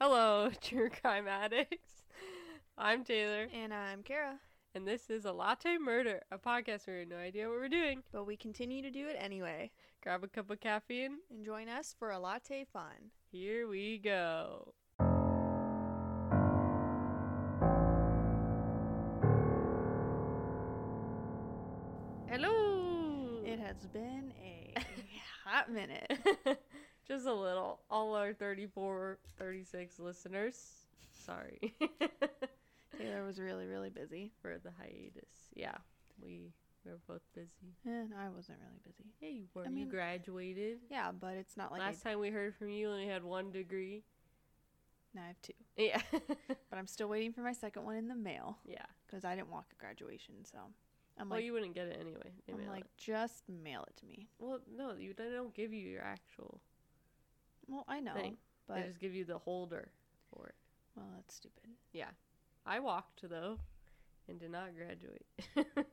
Hello, true crime addicts. I'm Taylor, And I'm Kara, and this is a latte murder, a podcast where we have no idea what we're doing. but we continue to do it anyway. Grab a cup of caffeine. And join us for a latte fun. Here we go. Hello. It has been a hot minute. Just a little. All our 34, 36 listeners. Sorry Taylor was really, really busy. for the hiatus. Yeah, we we were both busy. And I wasn't really busy. Yeah, you were. I you graduated. Yeah, but it's not like Last time we heard from you, only had one degree. Now I have two. Yeah. But I'm still waiting for my second one in the mail yeah. because I didn't walk at graduation. So I'm well, like, you wouldn't get it anyway. They I'm like, it. just mail it to me. well, no, you they don't give you your actual Well, I know, thing. but they just give you the holder for it. well, that's stupid. Yeah. I walked though, and did not graduate.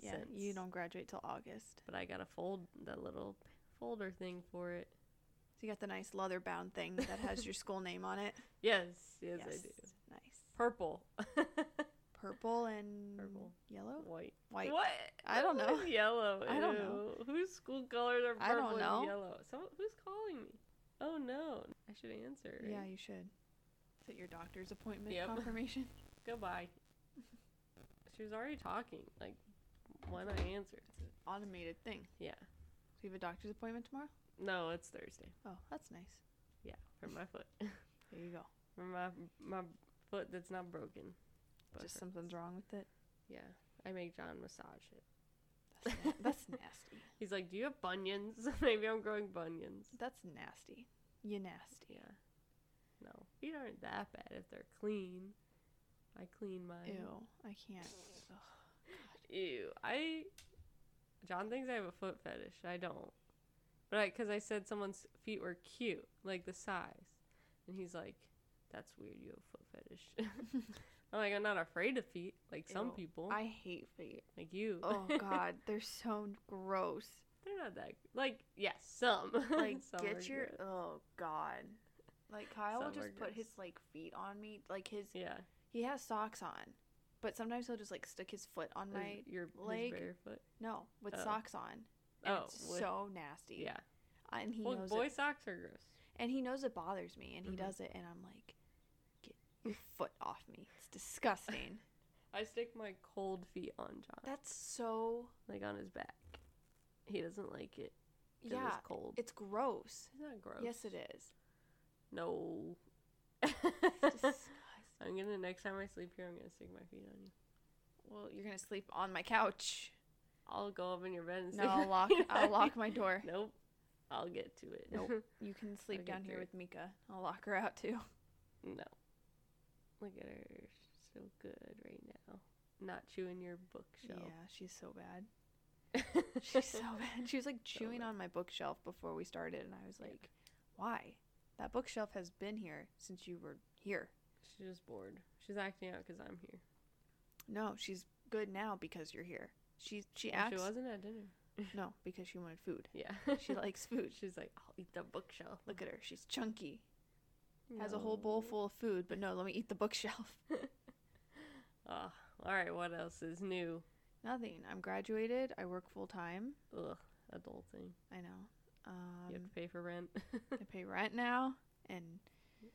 Yeah, Since- you don't graduate till August. But I got a fold that little folder thing for it. So you got the nice leather bound thing that has your school name on it. Yes, yes, I do. Nice. Purple, Purple and Purple. yellow. white. White. What? I don't know. Yellow. I don't know. Whose school colors are I purple don't know. and yellow? So who's calling me? Oh no, I should answer. right? Yeah, you should. Is it your doctor's appointment Yep. confirmation? Goodbye. She was already talking. Like when I answered. It's an automated thing. Yeah. So you have a doctor's appointment tomorrow? No, it's Thursday. Oh, that's nice. Yeah, for my foot. There you go. for my my foot that's not broken. Just hurts. something's wrong with it. Yeah, I make John massage it. That's, nasty. He's like, "Do you have bunions? Maybe I'm growing bunions." That's nasty. You nasty. Yeah. No, feet aren't that bad if they're clean. I clean mine. Ew, I can't. Ugh. Ew. I. John thinks I have a foot fetish. I don't. But I, because I said someone's feet were cute, like the size, and he's like, "That's weird. You have a foot fetish." I'm like, I'm not afraid of feet, like some people, I hate feet. like you. Oh God, they're so gross. They're not that like yes, some. Like Some get your oh God. Like Kyle will Some are just put his like feet on me. Like his yeah. he has socks on, but sometimes he'll just like stick his foot on Is my your leg. his barefoot. no with Oh. socks on. And Oh, it's with- so nasty. Yeah. and he well, knows boy it. socks are gross. And he knows it bothers me, and he Mhm. does it, and I'm like, your foot off me. It's disgusting. I stick my cold feet on John, That's so like on his back. He doesn't like it. yeah. It's cold. It's gross. It's not gross. Yes, it is. No. Disgusting. I'm gonna next time I sleep here, I'm gonna stick my feet on you. well, you're gonna sleep on my couch. I'll go up in your bed and No, I'll lock. I'll lock my door. Nope. I'll get to it. Nope. You can sleep get down here with Mika. I'll lock her out too. no. Look at her. She's so good right now. Not chewing your bookshelf. Yeah, she's so bad. She's so bad. She was like chewing bad. on my bookshelf before we started, and I was like, "Why? That bookshelf has been here since you were here." She's just bored. She's acting out because I'm here. No, she's good now because you're here. She she Well, acts She wasn't at dinner. no because she wanted food. Yeah. She likes food. She's like, I'll eat the bookshelf. Look at her. She's chunky. Has a whole bowl full of food, but no, let me eat the bookshelf. Ah, all right. What else is new? Nothing. I'm graduated. I work full time. Ugh, adulting. I know. you have Um, to pay for rent. I pay rent now, and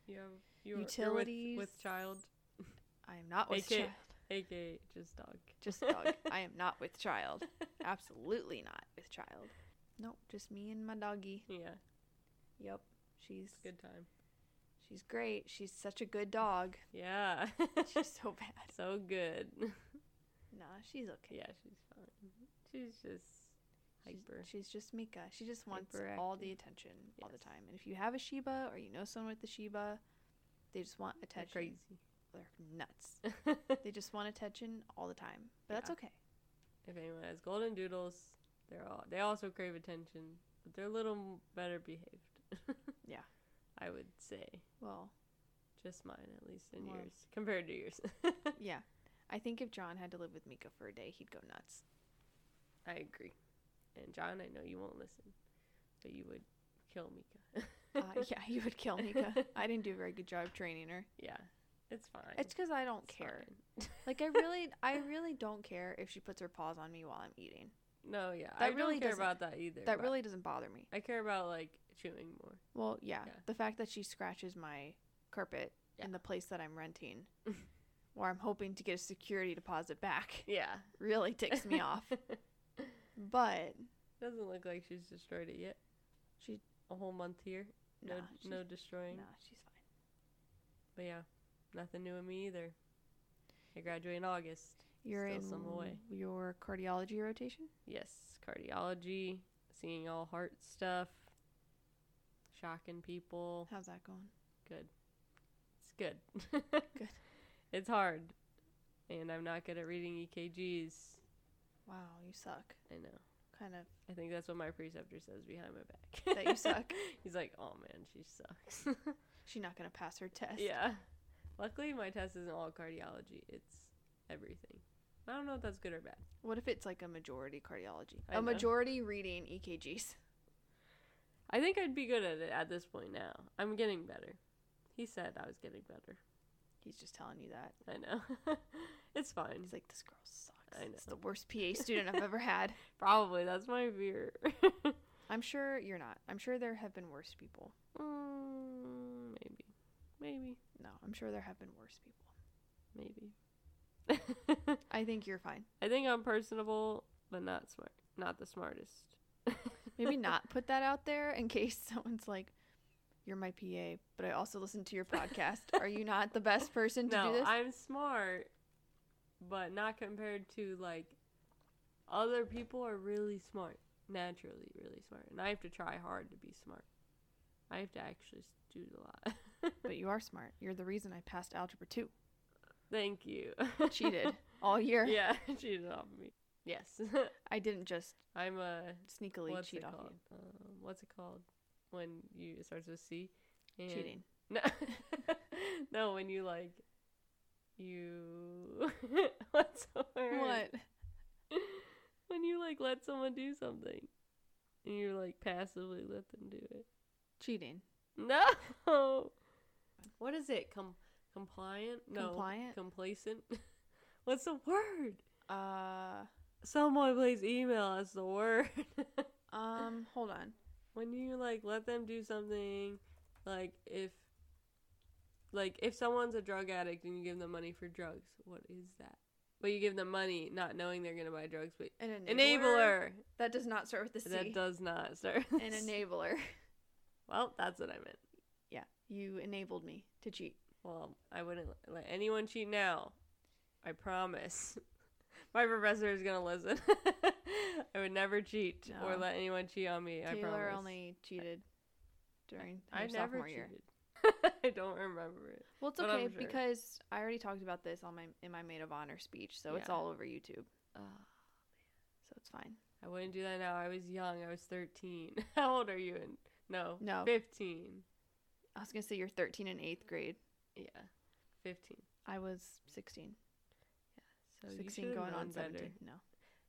you have you Utilities. with, with child, I am not with AK. child. aka just dog. Just dog. I am not with child. Absolutely not with child. Nope, just me and my doggy. Yeah, Yep. She's good time. She's great. She's such a good dog. Yeah, She's so bad. so good. Nah, she's okay. Yeah, she's fine. She's just hyper. she's just Mika. She just wants all the attention all the time. And if you have a Shiba or you know someone with a Shiba, they just want They're attention. crazy. They're nuts. they just want attention all the time. But that's okay. if anyone has golden doodles, they're all they also crave attention, but they're a little better behaved. I would say. Well, Just mine, at least in Well. yours, compared to yours. yeah. I think if John had to live with Mika for a day, he'd go nuts. I agree. And John, I know you won't listen, but you would kill Mika. Uh, yeah, you would kill Mika. I didn't do a very good job training her. yeah, it's fine. It's because I don't It's care. Like I really, I really don't care if she puts her paws on me while I'm eating. no, yeah, That I really don't care about that either. That really doesn't bother me. I care about like chewing more. Well, yeah, Yeah. the fact that she scratches my carpet Yeah. in the place that I'm renting, where I'm hoping to get a security deposit back, Yeah, really ticks me off. But Doesn't look like she's destroyed it yet. She- a whole month here. No, nah, no destroying. nah, she's fine. But yeah, nothing new in me either. I graduate in August. You're Still in some away. your cardiology rotation. Yes, cardiology, seeing all heart stuff, shocking people. How's that going? Good. It's good. Good. It's hard, and I'm not good at reading EKGs. Wow, you suck. I know. Kind of. I think that's what my preceptor says behind my back. That you suck? He's like, "Oh man, she sucks." She's not gonna pass her test. yeah. Luckily, my test isn't all cardiology. It's everything. I don't know if that's good or bad. What if it's like a majority cardiology? I A know. majority reading EKGs. I think I'd be good at it at this point now. I'm getting better. He said I was getting better. He's just telling you that. I know. it's fine. He's like, this girl sucks. I It's the worst PA student I've ever had. Probably that's my fear. I'm sure you're not. I'm sure there have been worse people. mm, maybe, maybe, No, I'm sure there have been worse people. maybe. I think you're fine. I think I'm personable, but not smart. Not the smartest. Maybe not put that out there in case someone's like, you're my PA, but I also listen to your podcast. Are you not the best person to no, do this? I'm smart, but not compared to like other people are really smart, naturally really smart, and I have to try hard to be smart. I have to actually do a lot. but you are smart. You're the reason I passed Algebra 2. Thank you. Cheated all year. yeah, cheated off of me. Yes, I didn't just I'm a sneakily what's cheat it off called? Um, what's it called when you it starts with C? And- Cheating. No, no, when you like you. what's the word? What? When you like let someone do something, and you like passively let them do it. Cheating. No. What is it? Com compliant? No. Compliant? Complacent. What's the word? Uh, Someone please email us the word. um, hold on. when you like let them do something, like if like if someone's a drug addict and you give them money for drugs, what is that? But you give them money not knowing they're gonna buy drugs, but An enabler. enabler. That does not start with the C. That does not start. An enabler. well, that's what I meant. Yeah, you enabled me to cheat. Well, I wouldn't let anyone cheat now. I promise. My professor is gonna listen. I would never cheat or let anyone cheat on me. I Taylor promise. only cheated during I her never sophomore year. cheated. I don't remember it. Well, it's okay sure. because I already talked about this on my in my maid of honor speech, so it's all over YouTube, Uh, so it's fine. I wouldn't do that now. I was young. I was 13. How old are you? In no, No. 15. I was gonna say you're 13 in eighth grade. Yeah, 15. I was 16. So 16 going on known better. 17. No.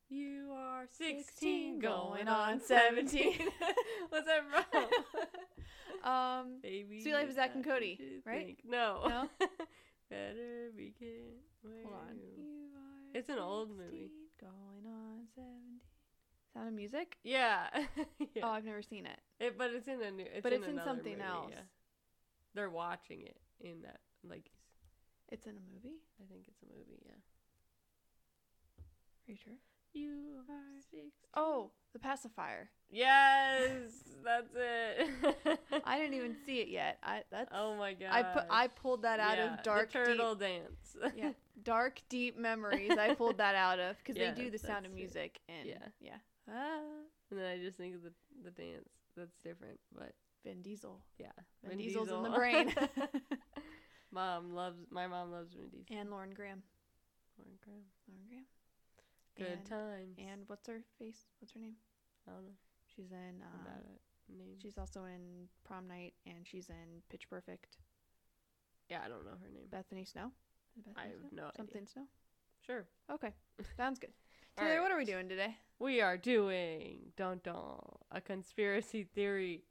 You are 16, 16 going on on 17. What's that from? Um, Baby. Suite Life of is Zack and Cody, right? think? No. No? Better begin. Hold on. you- You are It's an old movie. Going on 17. Sound of Music? Yeah. yeah. Oh, I've never seen it. It, but it's in a new. It's But in it's in something movie, else. Yeah. They're watching it in that. Like, It's in a movie? I think it's a movie. Yeah. Are you sure? You are six. Oh, The Pacifier. Yes, that's it. I didn't even see it yet. I that's Oh my god. I put I pulled that out of dark turtle dance. deep yeah dark deep memories. I pulled that out of because Yeah, they do the sound of that's it. music and Yeah. yeah ah, and then I just think of the the dance. That's different, but Vin Diesel. yeah. Vin, Diesel's in the brain. mom loves my mom loves Vin Diesel. and Lauren Graham. Lauren Graham. Lauren Graham. Good and, times. And what's her face? What's her name? I don't know. She's in. Um, bad at names. she's also in Prom Night and she's in Pitch Perfect. yeah, I don't know her name. Bethany Snow. It I Bethany have Snow? no idea. Something Snow. Sure. Okay, sounds good. Taylor, what are we doing today? We are doing dun dun a conspiracy theory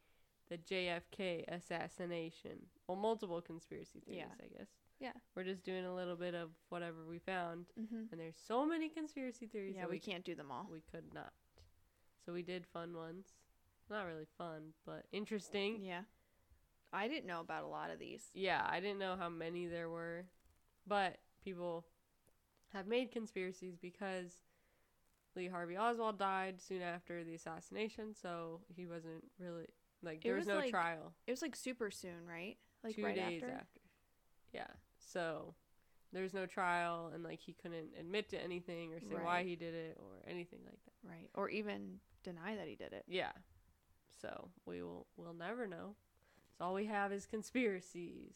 the JFK assassination. Well, multiple conspiracy theories, Yeah. I guess. Yeah. We're just doing a little bit of whatever we found, Mm-hmm. and there's so many conspiracy theories. Yeah, we we can't do them all. we could not. So we did fun ones. Not really fun, but interesting. Yeah. I didn't know about a lot of these. Yeah, I didn't know how many there were, but people have made conspiracies because Lee Harvey Oswald died soon after the assassination, so he wasn't really like It there was, was, no like, trial. It was like super soon, right? Like two right days after. after. Yeah, so there's no trial, and like he couldn't admit to anything or say why he did it or anything like that. Right. Or even deny that he did it. Yeah, so we will we'll never know. So all we have is conspiracies.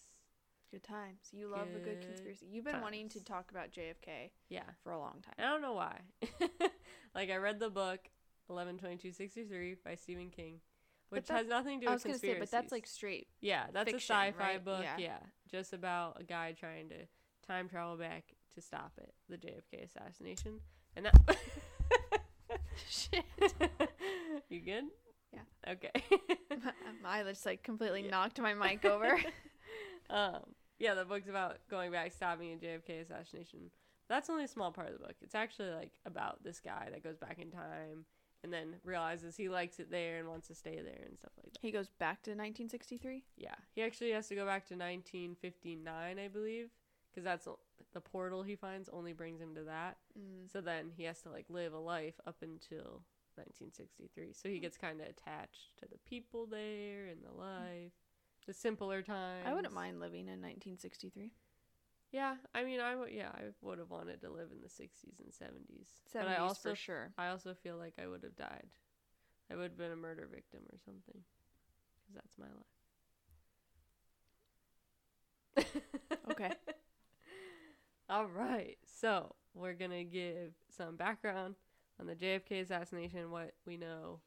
Good times. You love a good Good conspiracy. You've been wanting to talk about JFK Yeah. for a long time. I don't know why. like I read the book eleven twenty two sixty three by Stephen King, which has nothing to do I with was gonna say, but that's like straight. yeah, that's fiction, a sci-fi right? book. Yeah. Yeah. Just about a guy trying to time travel back to stop it, the JFK assassination, and that. Shit. you good? Yeah. Okay. I just like completely Yeah. knocked my mic over. um, yeah, the book's about going back, stopping a JFK assassination. That's only a small part of the book. It's actually like about this guy that goes back in time and then realizes he likes it there and wants to stay there and stuff like that. he goes back to 1963. Yeah, he actually has to go back to 1959, I believe, because that's the portal he finds only brings him to that. Mm. So then he has to like live a life up until 1963. So he gets kind of attached to the people there and the life, the simpler times. I wouldn't mind living in 1963. Yeah, I mean, I would. Yeah, I would have wanted to live in the 60s and 70s. 70s but I also, for sure. I also feel like I would have died. I would have been a murder victim or something, because that's my life. Okay. All right. So we're gonna give some background on the JFK assassination, what we know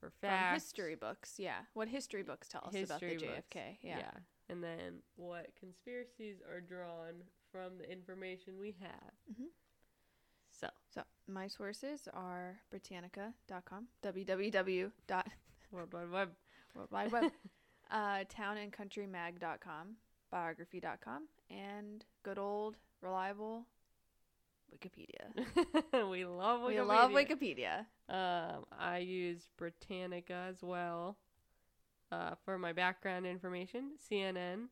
for From facts, history books, yeah. What history books tell us about the history books. JFK? Yeah. And then what conspiracies are drawn from the information we have. Mhm. So So my sources are Britannica.com, www. World Wide Web. World Wide Web, uh, townandcountrymag.com, biography.com, and good old reliable Wikipedia. we love Wikipedia. We love Wikipedia. Um, I use Britannica as well uh, for my background information, CNN,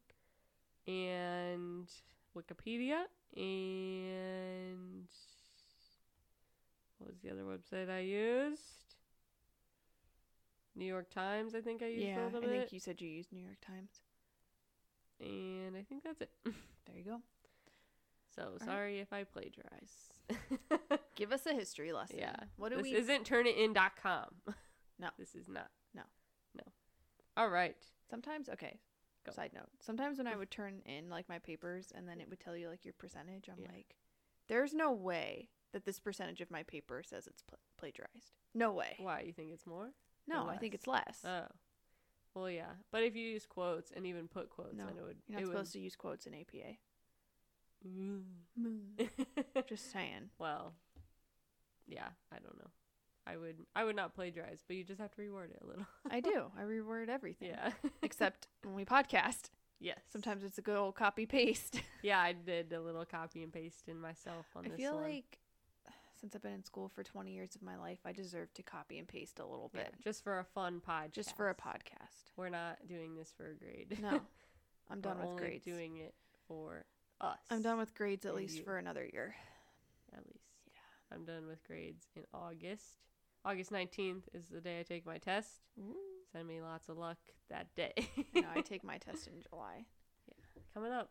and Wikipedia, and what was the other website I used? New York Times, I think I used Yeah, a I little think bit, you said you used New York Times. and I think that's it. There you go. So right. sorry if I plagiarize. Give us a history lesson. Yeah. What do we this we? isn't turnitin.com. No. This is not. No. All right. Sometimes, okay. Go. Side note. Sometimes when I would turn in like my papers and then it would tell you like your percentage, I'm Yeah. like, there's no way that this percentage of my paper says it's pla- plagiarized. No way. Why? You think it's more? No, I think it's less. Oh. Well, yeah. But if you use quotes and even put quotes, No, then it would. You're not it supposed to use quotes in APA. would... Just saying. well, yeah. I don't know. I would. I would not plagiarize, but you just have to reword it a little. I do. I reword everything. yeah. Except when we podcast. yes. Sometimes it's a good old copy paste. Yeah, I did a little copy and paste in myself on I this feel one. like since I've been in school for 20 years of my life, I deserve to copy and paste a little Yeah, bit. just for a fun podcast. Just for a podcast. We're not doing this for a grade. No. I'm done We're with only grades. doing it for us. I'm done with grades at least you. for another year. at least. Yeah. I'm done with grades in August. August 19th is the day I take my test. Send me lots of luck that day. no, I take my test in July. Yeah. Coming up.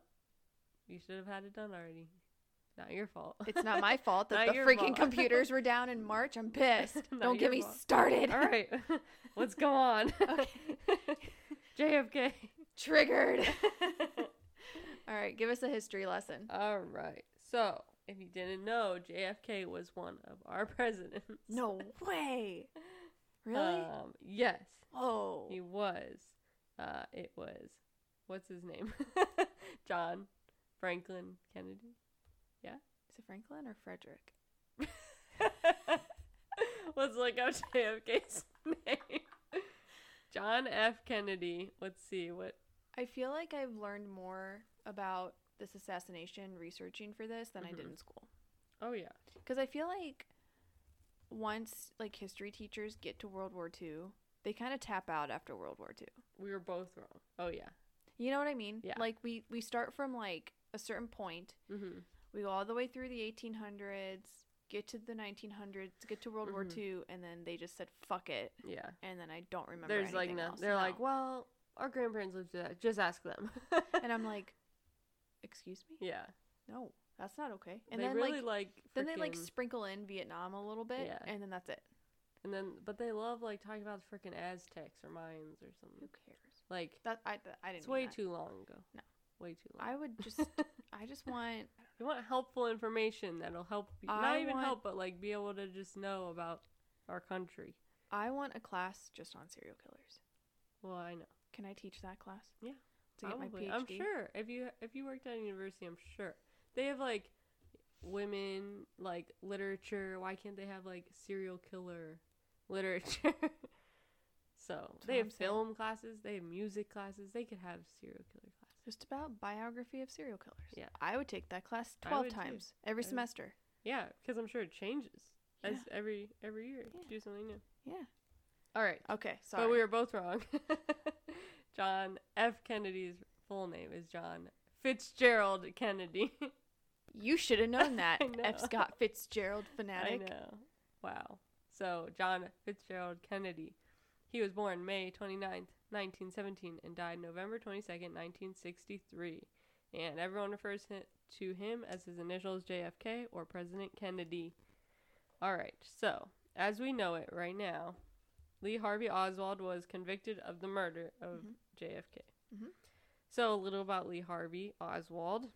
You should have had it done already. Not your fault. It's not my fault that the freaking fault. computers were down in March. I'm pissed. Don't get me fault. started. All right. Let's go on. JFK. Triggered. All right, give us a history lesson. All right. So, if you didn't know, JFK was one of our presidents. No way. Really? Um, yes. oh. He was. Uh, it was. What's his name? John Franklin Kennedy. Yeah. Is it Franklin or Frederick? Let's look up JFK's name. John F. Kennedy. Let's see what. I feel like I've learned more about this assassination researching for this than I did in school. Oh yeah. Because I feel like once like history teachers get to World War II, they kind of tap out after World War II. We were both wrong. Oh yeah. You know what I mean? Yeah. Like we we start from like a certain point, Mm-hmm. we go all the way through the 1800s, get to the 1900s, get to World War Mhm. II, and then they just said fuck it, Yeah. and then I don't remember. There's like no. else. They're like, well, our grandparents lived through that. Just ask them. and I'm like, excuse me, yeah. no, that's not okay. And they then really like. like. Then they like frickin- sprinkle in Vietnam a little bit, Yeah. and then that's it. and then, but they love like talking about the freaking Aztecs or Mayans or something. Who something. cares? Like That I I didn't. it's mean way that. too long ago. No. Way too long. I would just I just want You want helpful information that'll help you. Not I even want- help, but like be able to just know about our country. I want a class just on serial killers. Well, I know. Can I teach that class? Yeah, To get my PhD. I'm sure if you if you worked at a university, I'm sure they have like women like literature. Why can't they have like serial killer literature? so what they have I'm saying. film classes. They have music classes. They could have serial killer classes. Just about biography of serial killers. Yeah. I would take that class 12 would too. times every I would- semester. Yeah, because I'm sure it changes as every every year. Yeah. Do something new. Yeah. All right. Okay, sorry. But we were both wrong. John F. Kennedy's full name is John Fitzgerald Kennedy. you should have known that. Know. F. Scott Fitzgerald fanatic. I know. Wow. So, John Fitzgerald Kennedy. He was born May 29th, 1917, and died November 22nd, 1963. And everyone refers to him as his initials JFK or President Kennedy. All right. So, as we know it right now, Lee Harvey Oswald was convicted of the murder of Mhm. JFK. Mhm. So, a little about Lee Harvey Oswald.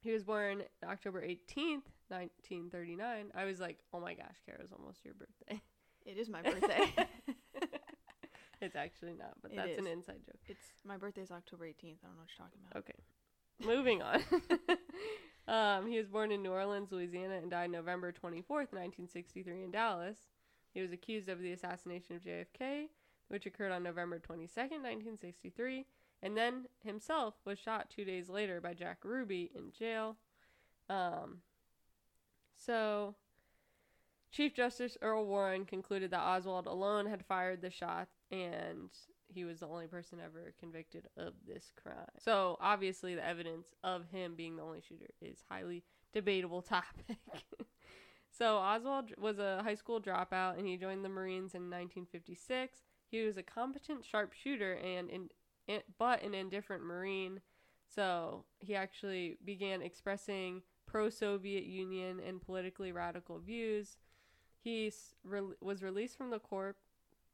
He was born October 18th, 1939. I was like, oh my gosh, Kara's almost your birthday. It is my birthday. it's actually not, but It that's an inside joke. it's my birthday is October 18th. I don't know what you're talking about. Okay. Moving on. um, he was born in New Orleans, Louisiana, and died November 24th, 1963, in Dallas. He was accused of the assassination of JFK, which occurred on November 22nd, 1963, and then himself was shot two days later by Jack Ruby in jail. Um, so, Chief Justice Earl Warren concluded that Oswald alone had fired the shots, and he was the only person ever convicted of this crime. So obviously, the evidence of him being the only shooter is highly debatable topic. so Oswald was a high school dropout, and he joined the Marines in 1956. He was a competent sharpshooter and in, in but an indifferent Marine. So he actually began expressing pro-Soviet Union and politically radical views. He re- was released from the corps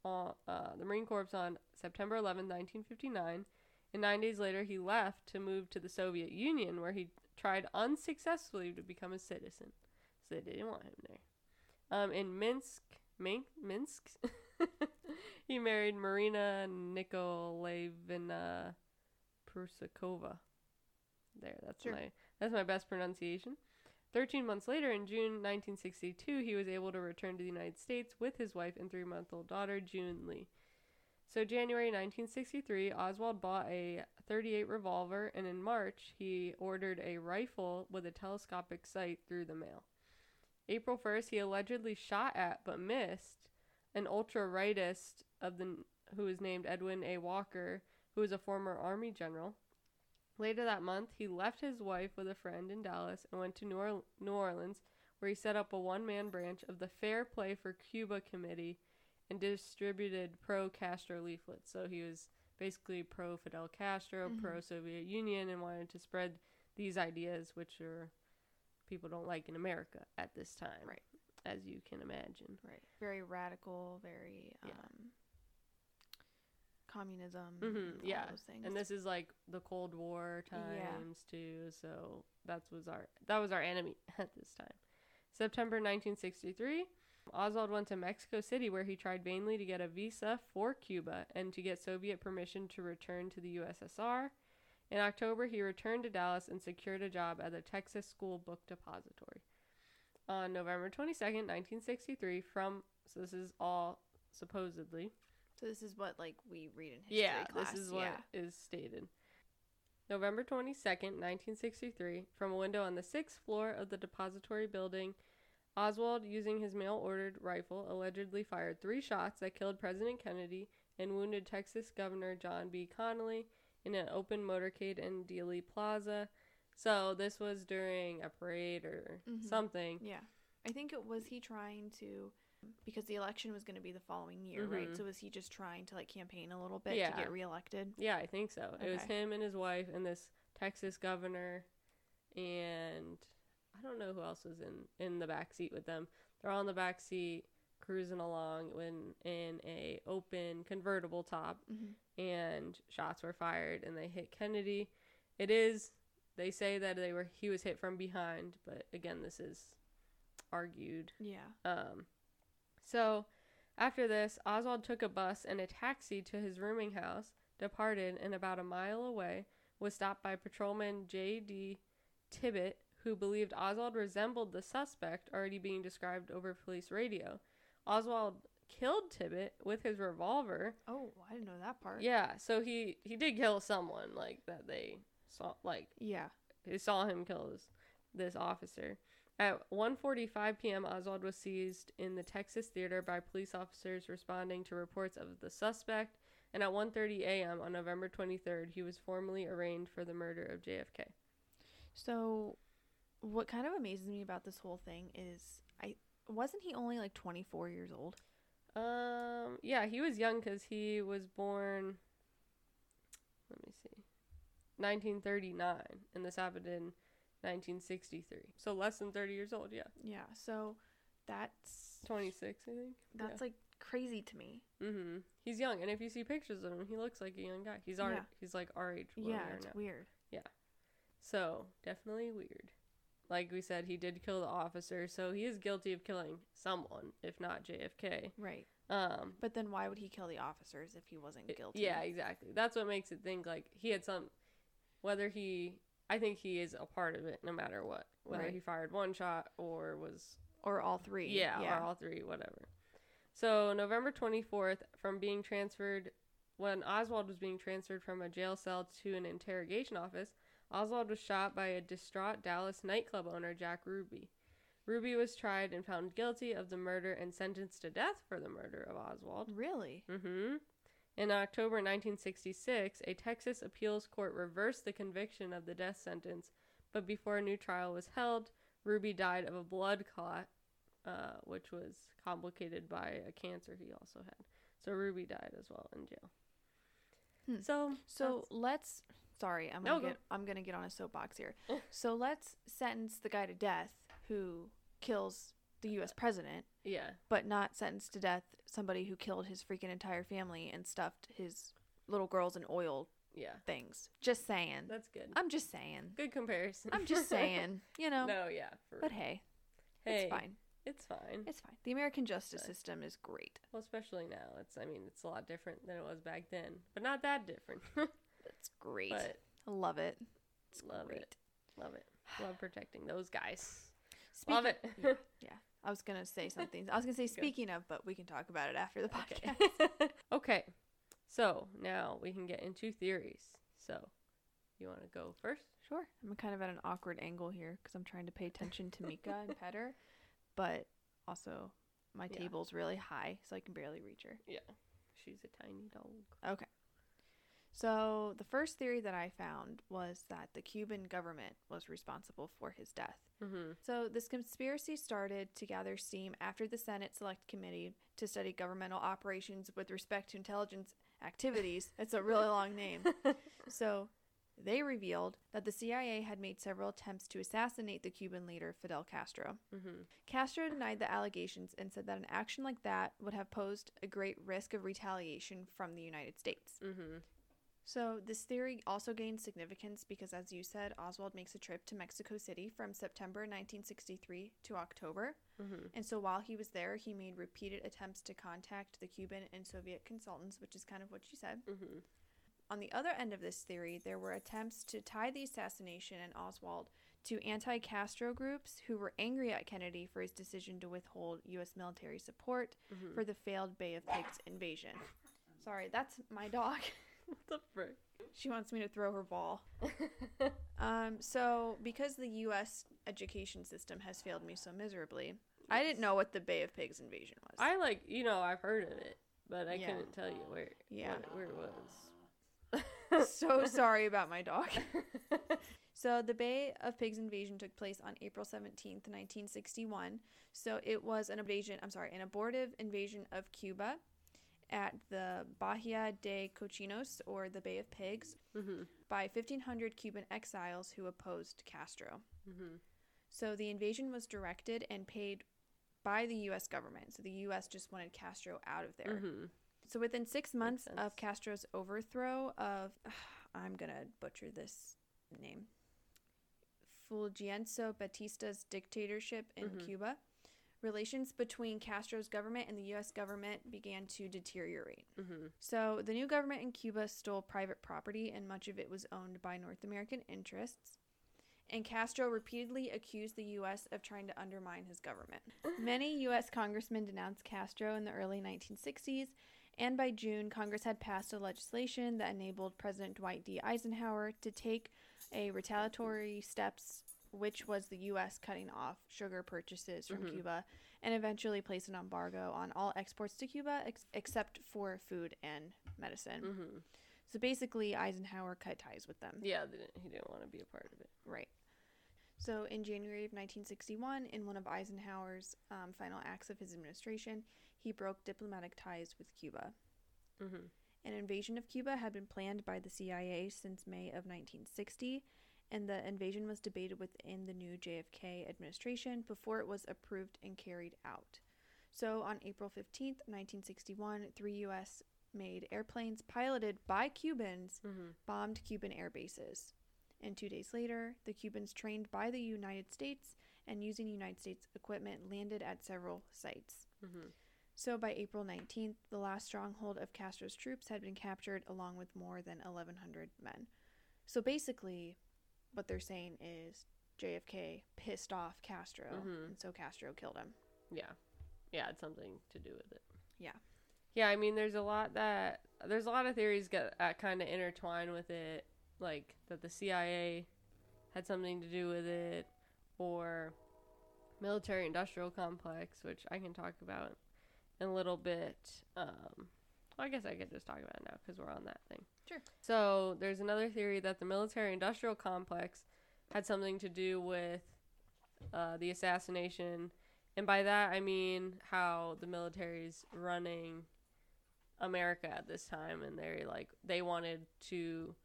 on uh, the Marine Corps on September 11, 1959, and nine days later he left to move to the Soviet Union, where he tried unsuccessfully to become a citizen. So they didn't want him there. Um, in Minsk, Min- Minsk, he married Marina Nikolaevna Prusakova. There, that's Sure. my that's my best pronunciation. 13 months later, in June 1962, he was able to return to the United States with his wife and three month old daughter, June Lee. So, January 1963, Oswald bought a 38 revolver, and in March, he ordered a rifle with a telescopic sight through the mail. April 1st, he allegedly shot at but missed an ultra rightist of the who was named Edwin A. Walker, who was a former army general. Later that month, he left his wife with a friend in Dallas and went to New, Orle- New Orleans, where he set up a one man branch of the Fair Play for Cuba Committee and distributed pro Castro leaflets. So he was basically pro Fidel Castro, Mhm. pro Soviet Union, and wanted to spread these ideas, which are people don't like in America at this time, Right. As you can imagine. Right. Very radical, very um Yeah. communism. Mhm, and all yeah. And this is like the Cold War Yeah. times too, so that was our that was our enemy at this time. September 1963, Oswald went to Mexico City where he tried vainly to get a visa for Cuba and to get Soviet permission to return to the USSR. In October, he returned to Dallas and secured a job at the Texas School Book Depository. On November 22nd, 1963, from so this is all supposedly So this is what like we read in history Yeah, class. this is what is yeah. stated. November 22nd, 1963, from a window on the sixth floor of the depository building, Oswald, using his mail ordered rifle, allegedly fired three shots that killed President Kennedy and wounded Texas Governor John B. Connally in an open motorcade in Dealey Plaza. So this was during a parade or Mhm. something. Yeah. I think it was he trying to because the election was going to be the following year, right? Mhm. So was he just trying to like campaign a little bit Yeah. to get reelected? Yeah, I think so. It was him and his wife and this Texas governor and I don't know who else was in in the back seat with them. They're all in the back seat cruising along when in a open convertible top Mm-hmm. and shots were fired and they hit Kennedy. It is they say that they were he was hit from behind, but again this is argued. Yeah. Um, so after this, Oswald took a bus and a taxi to his rooming house, departed, and about a mile away was stopped by patrolman J.D. Tippit, who believed Oswald resembled the suspect already being described over police radio. Oswald killed Tippit with his revolver. Oh, I didn't know that part. Yeah, so he he did kill someone like that they saw like Yeah. they saw him kill this, this officer. At 1:45 p.m., Oswald was seized in the Texas Theater by police officers responding to reports of the suspect, and at 1:30 a.m. on November 23rd, he was formally arraigned for the murder of JFK. So, what kind of amazes me about this whole thing is I wasn't he only like 24 years old? Um, yeah, he was young because he was born. Let me see, 1939, and this happened in 1963. So less than 30 years old. Yeah, Yeah. So, that's 26, I think. that's like crazy to me. Mm-hmm. He's young, and if you see pictures of him, he looks like a young guy. He's our Yeah. he's like our age. yeah, it's now. weird. Yeah. So definitely weird. Like we said, he did kill the officer, so he is guilty of killing someone, if not JFK. Right. Um, But then why would he kill the officers if he wasn't guilty? yeah, exactly. That's what makes it think like he had some. Whether he, I think he is a part of it, no matter what. Whether Right. he fired one shot or was Or all three. Yeah, Yeah. or all three, whatever. So November 24th, from being transferred, when Oswald was being transferred from a jail cell to an interrogation office, Oswald was shot by a distraught Dallas nightclub owner, Jack Ruby. Ruby was tried and found guilty of the murder and sentenced to death for the murder of Oswald. Really? Mm-hmm. In October 1966, a Texas appeals court reversed the conviction of the death sentence, but before a new trial was held, Ruby died of a blood clot, uh, which was complicated by a cancer he also had. So Ruby died as well in jail. Hmm. So, So let's. Sorry, I'm gonna go. get. I'm gonna get on a soapbox here. so let's sentence the guy to death who kills the uh, U.S. president, yeah, but not sentence to death somebody who killed his freaking entire family and stuffed his little girls in oil yeah, things. Just saying. that's good. I'm just saying. Good comparison. I'm just saying. You know. no, yeah, for But hey, hey, it's fine. It's fine. It's fine. The American justice system is great. well, especially now. It's, I mean, it's a lot different than it was back then, but not that different. It's great. but I love it. It's Love great. it. Love it. Love protecting those guys. Speaking, Love it. yeah, yeah. I was gonna say something. I was gonna say speaking of, but we can talk about it after the podcast. okay. okay. So now we can get into theories. So you want to go first? Sure. I'm kind of at an awkward angle here because I'm trying to pay attention to Mika and pet her, but also my Yeah. table's really high, so I can barely reach her. Yeah. She's a tiny dog. Okay. So the first theory that I found was that the Cuban government was responsible for his death. Mm-hmm. So this conspiracy started to gather steam after the Senate Select Committee to study governmental operations with respect to intelligence activities. It's a really long name. So they revealed that the CIA had made several attempts to assassinate the Cuban leader Fidel Castro. Mm-hmm. Castro denied the allegations and said that an action like that would have posed a great risk of retaliation from the United States. Mm-hmm. So, this theory also gained significance because, as you said, Oswald makes a trip to Mexico City from September 1963 to October. Mm-hmm. And so, while he was there, he made repeated attempts to contact the Cuban and Soviet consultants, which is kind of what you said. Mm-hmm. On the other end of this theory, there were attempts to tie the assassination and Oswald to anti Castro groups who were angry at Kennedy for his decision to withhold U.S. military support Mm-hmm. for the failed Bay of Pigs invasion. Sorry, that's my dog. what the frick? she wants me to throw her ball. Um, so because the U.S. education system has failed me so miserably, I didn't know what the Bay of Pigs invasion was. I like you know I've heard of it, but I Yeah. couldn't tell you where Yeah. what- where it was. so sorry about my dog. So the Bay of Pigs invasion took place on April 17th, 1961. So it was an invasion, I'm sorry, an abortive invasion of Cuba at the Bahia de Cochinos or the Bay of Pigs mhm. by 1500 Cuban exiles who opposed Castro. Mhm. So the invasion was directed and paid by the US government. So the US just wanted Castro out of there. Mhm. So within six months of Castro's overthrow of, I'm gonna butcher this name, Fulgencio Batista's dictatorship in Mhm. Cuba, relations between Castro's government and the U.S. government began to deteriorate. Mhm. So the new government in Cuba stole private property, and much of it was owned by North American interests. And Castro repeatedly accused the U.S. of trying to undermine his government. Many U.S. congressmen denounced Castro in the early 1960s, and by June, Congress had passed a legislation that enabled President Dwight D. Eisenhower to take a retaliatory steps, which was the U.S. cutting off sugar purchases from Mhm. Cuba and eventually place an embargo on all exports to Cuba ex- except for food and medicine. Mhm. So basically, Eisenhower cut ties with them. Yeah, they didn't, he didn't want to be a part of it. Right. So in January of 1961, in one of Eisenhower's um, final acts of his administration, he broke diplomatic ties with Cuba. Mhm. An invasion of Cuba had been planned by the CIA since May of 1960, and the invasion was debated within the new JFK administration before it was approved and carried out. So on April 15th, 1961, three U.S. made airplanes piloted by Cubans Mhm. bombed Cuban air bases. And two days later, the Cubans, trained by the United States and using United States equipment, landed at several sites. Mhm. So by April 19th, the last stronghold of Castro's troops had been captured along with more than 1,100 men. So basically, what they're saying is JFK pissed off Castro, Mhm. and so Castro killed him. Yeah. Yeah, it's something to do with it. Yeah. Yeah, I mean, there's a lot that there's a lot of theories get uh, kind of intertwine with it, like that the CIA had something to do with it, or military-industrial complex, which I can talk about in a little bit. Um, well, I guess I could just talk about it now because we're on that thing. Sure. So there's another theory that the military-industrial complex had something to do with uh, the assassination and by that I mean how the military's running America at this time and they're like they wanted to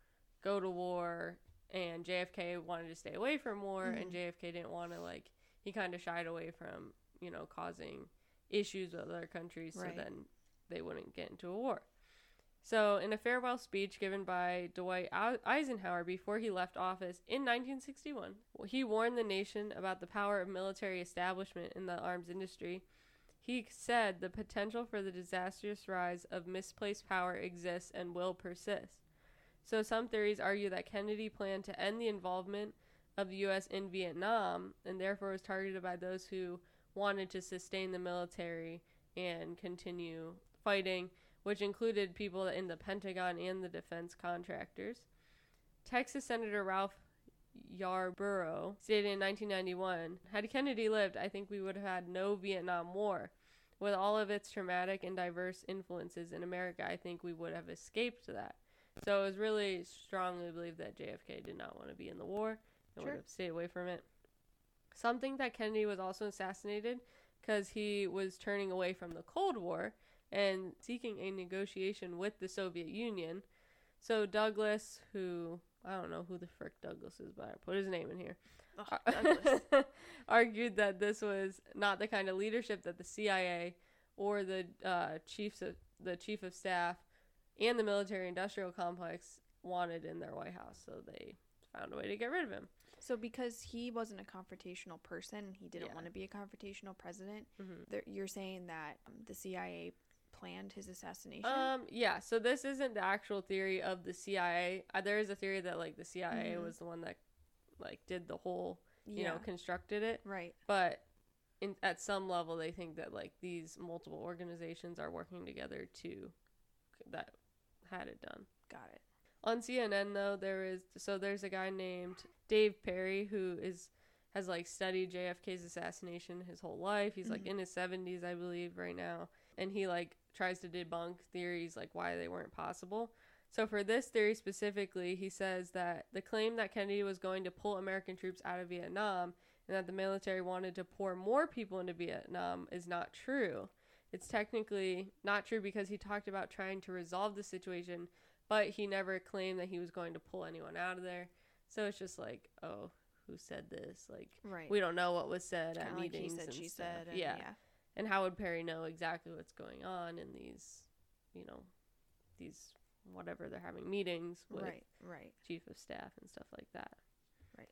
go to war and JFK wanted to stay away from war and Mhm. JFK didn't want to like he kind of shied away from, you know, causing issues with other countries Right. so then they wouldn't get into a war. So, in a farewell speech given by Dwight Eisenhower before he left office in 1961, he warned the nation about the power of military establishment in the arms industry. He said the potential for the disastrous rise of misplaced power exists and will persist. So, some theories argue that Kennedy planned to end the involvement of the U.S. in Vietnam and therefore was targeted by those who wanted to sustain the military and continue fighting which included people in the Pentagon and the defense contractors. Texas Senator Ralph Yarborough stated in 1991 Had Kennedy lived, I think we would have had no Vietnam War. With all of its traumatic and diverse influences in America, I think we would have escaped that. So it was really strongly believed that JFK did not want to be in the war and Sure. would have stayed away from it. Something that Kennedy was also assassinated because he was turning away from the Cold War and seeking a negotiation with the Soviet Union. So Douglas, who I don't know who the frick Douglas is, but I put his name in here, Ugh, argued that this was not the kind of leadership that the CIA or the uh, chiefs of the chief of staff and the military-industrial complex wanted in their White House. So they found a way to get rid of him. So because he wasn't a confrontational person, he didn't Yeah. want to be a confrontational president. Mhm. There, you're saying that um, the CIA planned his assassination. Um, yeah. So this isn't the actual theory of the CIA. Uh, there is a theory that like the CIA Mhm. was the one that like did the whole, you yeah, know, constructed it. right. But in at some level, they think that like these multiple organizations are working together to that had it done. Got it. On CNN though, there is so there's a guy named Dave Perry who is has like studied JFK's assassination his whole life. He's like Mhm. in his 70s, I believe, right now, and he like tries to debunk theories like why they weren't possible. So for this theory specifically, he says that the claim that Kennedy was going to pull American troops out of Vietnam and that the military wanted to pour more people into Vietnam is not true. It's technically not true because he talked about trying to resolve the situation, but he never claimed that he was going to pull anyone out of there. So it's just like, oh, who said this? Like Right. we don't know what was said at like meetings said, and she stuff. said. And yeah. yeah. And how would Perry know exactly what's going on in these, you know, these whatever they're having meetings with Right. Right. chief of staff and stuff like that. Right.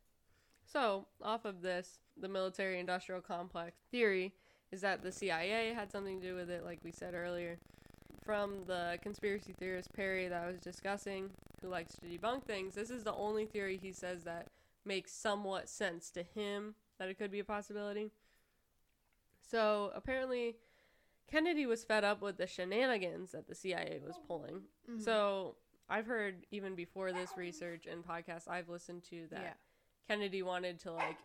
So, off of this, the military industrial complex theory is that the CIA had something to do with it, like we said earlier. From the conspiracy theorist Perry that I was discussing, who likes to debunk things, this is the only theory he says that makes somewhat sense to him that it could be a possibility. So, apparently, Kennedy was fed up with the shenanigans that the CIA was pulling. Mhm. So I've heard even before this research and podcasts I've listened to that Yeah. Kennedy wanted to like